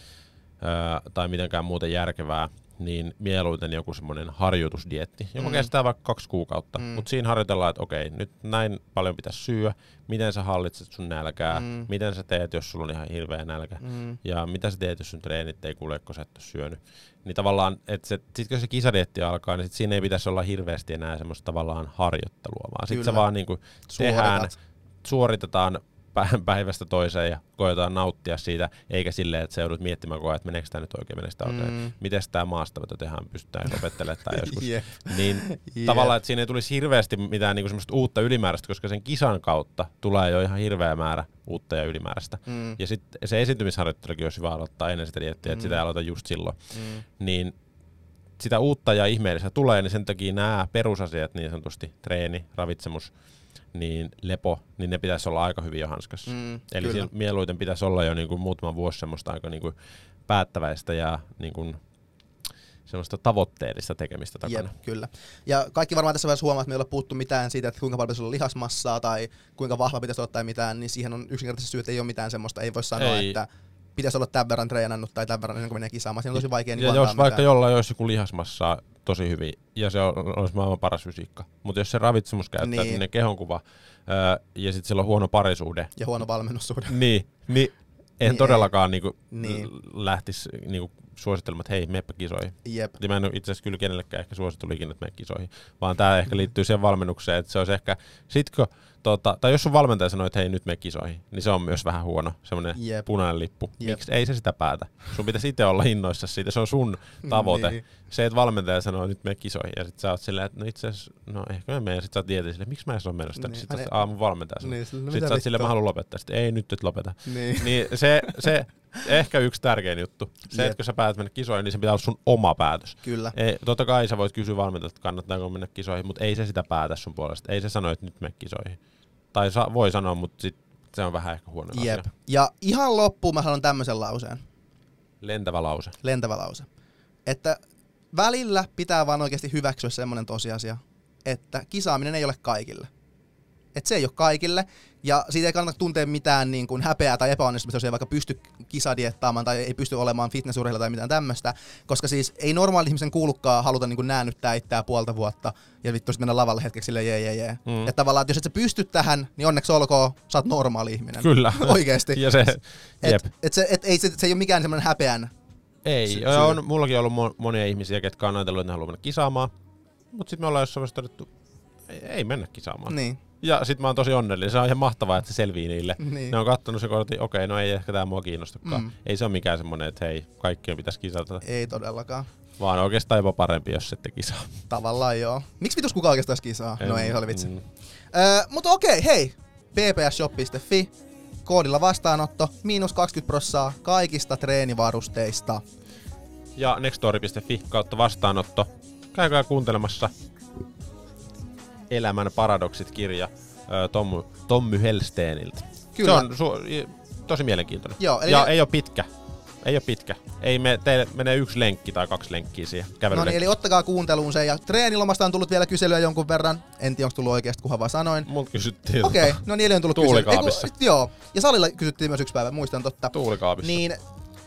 ö, tai mitenkään muuten järkevää, niin mieluiten joku semmoinen harjoitusdietti, joka Mm. kestää vaikka kaksi kuukautta. Mm. Mutta siinä harjoitellaan, että okei, nyt näin paljon pitäisi syödä, miten sä hallitset sun nälkää, Mm. miten sä teet, jos sulla on ihan hirveä nälkä, Mm. ja mitä sä teet, jos sun treenit ei kuule, kun sä et ole syönyt. Niin tavallaan, että se, sit kun se kisadietti alkaa, niin sit siinä ei pitäisi olla hirveästi enää semmoista tavallaan harjoittelua, vaan sitten se vaan niinku tehdään, suoritetaan päivästä toiseen ja koetaan nauttia siitä, eikä silleen, että sä joudut miettimään koko ajan, että meneekö tämä nyt oikein, meneekö tämä oikein, Mm. miten tämä maastaveto tehdään, pystytään opettelemaan tai joskus. (laughs) Jep. Niin Jep. tavallaan, että siinä ei tulisi hirveästi mitään niinku semmoista uutta ylimääräistä, koska sen kisan kautta tulee jo ihan hirveä määrä uutta ja ylimääräistä. Mm. Ja sitten se esiintymisharjoittelukin olisi hyvä aloittaa ennen sitä diettiä, että Mm. sitä ei aloita just silloin. Mm. Niin sitä uutta ja ihmeellistä tulee, niin sen takia nämä perusasiat, niin sanotusti treeni, ravitsemus, niin lepo, niin ne pitäisi olla aika hyvin jo hanskassa. Mm. Eli Kyllä. mieluiten pitäisi olla jo niin kuin muutama vuosi semmoista aika niin kuin päättäväistä ja niin kuin semmoista tavoitteellista tekemistä takana. Jep, kyllä. Ja kaikki varmaan tässä vaiheessa huomaa, että me ei ole puhuttu mitään siitä, että kuinka paljon pitäisi olla lihasmassaa tai kuinka vahva pitäisi olla tai mitään, niin siihen on yksinkertaisesti syy, että ei ole mitään semmoista. Ei voi sanoa, Ei. että pitäisi olla tämän verran treenannut tai tämän verran ennen kuin menee kisaamaan. Siinä on tosi vaikea niin Ja jos vaikka mitään. jollain olisi joku lihasmassa tosi hyvin ja se on, olisi maailman paras fysiikka, mutta jos se ravitsemus käyttää Niin. niin. kehonkuva ää, ja sitten sillä on huono parisuhde, Ja huono valmennussuhde. niin, niin (laughs) en Niin todellakaan niinku Niin. lähtisi niinku suosittelemaan, että hei, meppä kisoihin. Jep. Ja mä en itse asiassa kyllä kenellekään ehkä suositellut ikinä, että mene kisoihin, vaan tämä ehkä liittyy siihen valmennukseen, että se olisi ehkä, sitkö, tota, tai jos sun valmentaja sanoo, että hei nyt mene kisoihin, niin se on myös vähän huono, semmoinen Jep. punainen lippu. Jep. Miksi ei se sitä päätä? Sun pitäisi itse olla innoissa siitä, se on sun (laughs) tavoite. Niin. Se, että valmentaja sanoo, että nyt mene kisoihin, ja sit sä oot silleen, että no itse asiassa, no ehkä mä menen, sit sä oot dietin silleen, miksi mä en ole menossa? Niin. Sit sä aamun valmentaja sanoo. Niin, sillä- no Sitten mitä sä oot silleen, mä haluan lopettaa. Sitten ei nyt et lopeta. Niin. (laughs) Niin se, se ehkä yksi tärkein juttu. Se, Jep. että kun sä päätät mennä kisoihin, niin se pitää olla sun oma päätös. Kyllä. Ei, totta kai sä voit kysyä valmentajalta, että kannattaako mennä kisoihin, mutta ei se sitä päätä sun puolesta. Ei se sano, että nyt mene kisoihin. Tai sa, voi sanoa, mutta sit se on vähän ehkä huono Jep. asia. Ja ihan loppuun mä sanon tämmöisen lauseen. Lentävä lause. lentävä lause. Että välillä pitää vaan oikeasti hyväksyä semmoinen tosiasia, että kisaaminen ei ole kaikille. että se ei ole kaikille. Ja siitä ei kannata tuntea mitään niin kuin häpeää tai epäonnistumista, jos ei vaikka pysty kisadiettaamaan tai ei pysty olemaan fitnessurheilla tai mitään tämmöistä. Koska siis ei normaali ihmisen kuulukaan haluta niin kuin näännyttää itseään puolta vuotta ja vittu sitten mennä lavalle hetkeksi silleen jee jee jee. Mm. Että tavallaan, että jos et sä pysty tähän, niin onneksi olkoon, sä oot normaali ihminen. Kyllä. (laughs) Oikeesti. ja se, jep. Et, et se, et, ei, se, se ei ole mikään semmoinen häpeän Ei, Sy- on mullakin ollut mo- monia ihmisiä, ketkä on ajatellut, että ne haluaa mennä kisaamaan. Mutta sitten me ollaan jossain vaiheessa todettu, ei, ei mennä kisaamaan. Niin. Ja sitten mä oon tosi onnellinen. Se on ihan mahtavaa, että se selvii niille. Niin. Ne on kattonut se kortti, okei, no ei ehkä tämä mua kiinnostakaan. Mm. Ei se ole mikään semmonen, että hei, kaikkien pitäisi kisata. Ei todellakaan. Vaan oikeastaan jopa parempi, jos ette kisaa. Tavallaan joo. Miksi vitus kukaan oikeastaan kisaa? No En- ei, se oli vitsi. mm. Öö, mutta okei, hei. ppsshop.fi. Koodilla vastaanotto. Miinus 20 prossaa kaikista treenivarusteista. Ja nextory.fi kautta vastaanotto. Käykää kuuntelemassa Elämän paradoksit-kirja ö, Tommy, Helsteeniltä. Kyllä. Se on su- tosi mielenkiintoinen. Joo, eli ja ne- ei ole pitkä. Ei ole pitkä. Ei me, teille menee yksi lenkki tai kaksi lenkkiä siihen No niin, eli ottakaa kuunteluun se. Ja treenilomasta on tullut vielä kyselyä jonkun verran. En tiedä, onko tullut oikeasti, kunhan vaan sanoin. Mut kysyttiin Okei, tota, no niin, eli on tullut Tuulikaapissa. kyselyä. Eiku, joo, ja salilla kysyttiin myös yksi päivä, muistan totta. tuulikaapissa. Niin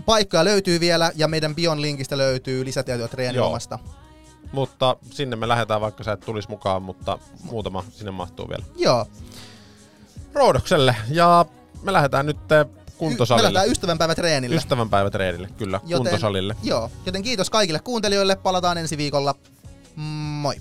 paikkoja löytyy vielä ja meidän Bion linkistä löytyy lisätietoja treenilomasta. Mutta sinne me lähdetään, vaikka sä et tulis mukaan, mutta muutama sinne mahtuu vielä. Joo. Roodokselle. Ja me lähdetään nyt eh, Me kuntosalille. lähdetään ystävänpäivä treenille. Ystävänpäivätreenille, kyllä. Joten- Kuntosalille. Joo, joten kiitos kaikille kuuntelijoille. Palataan ensi viikolla. Moi.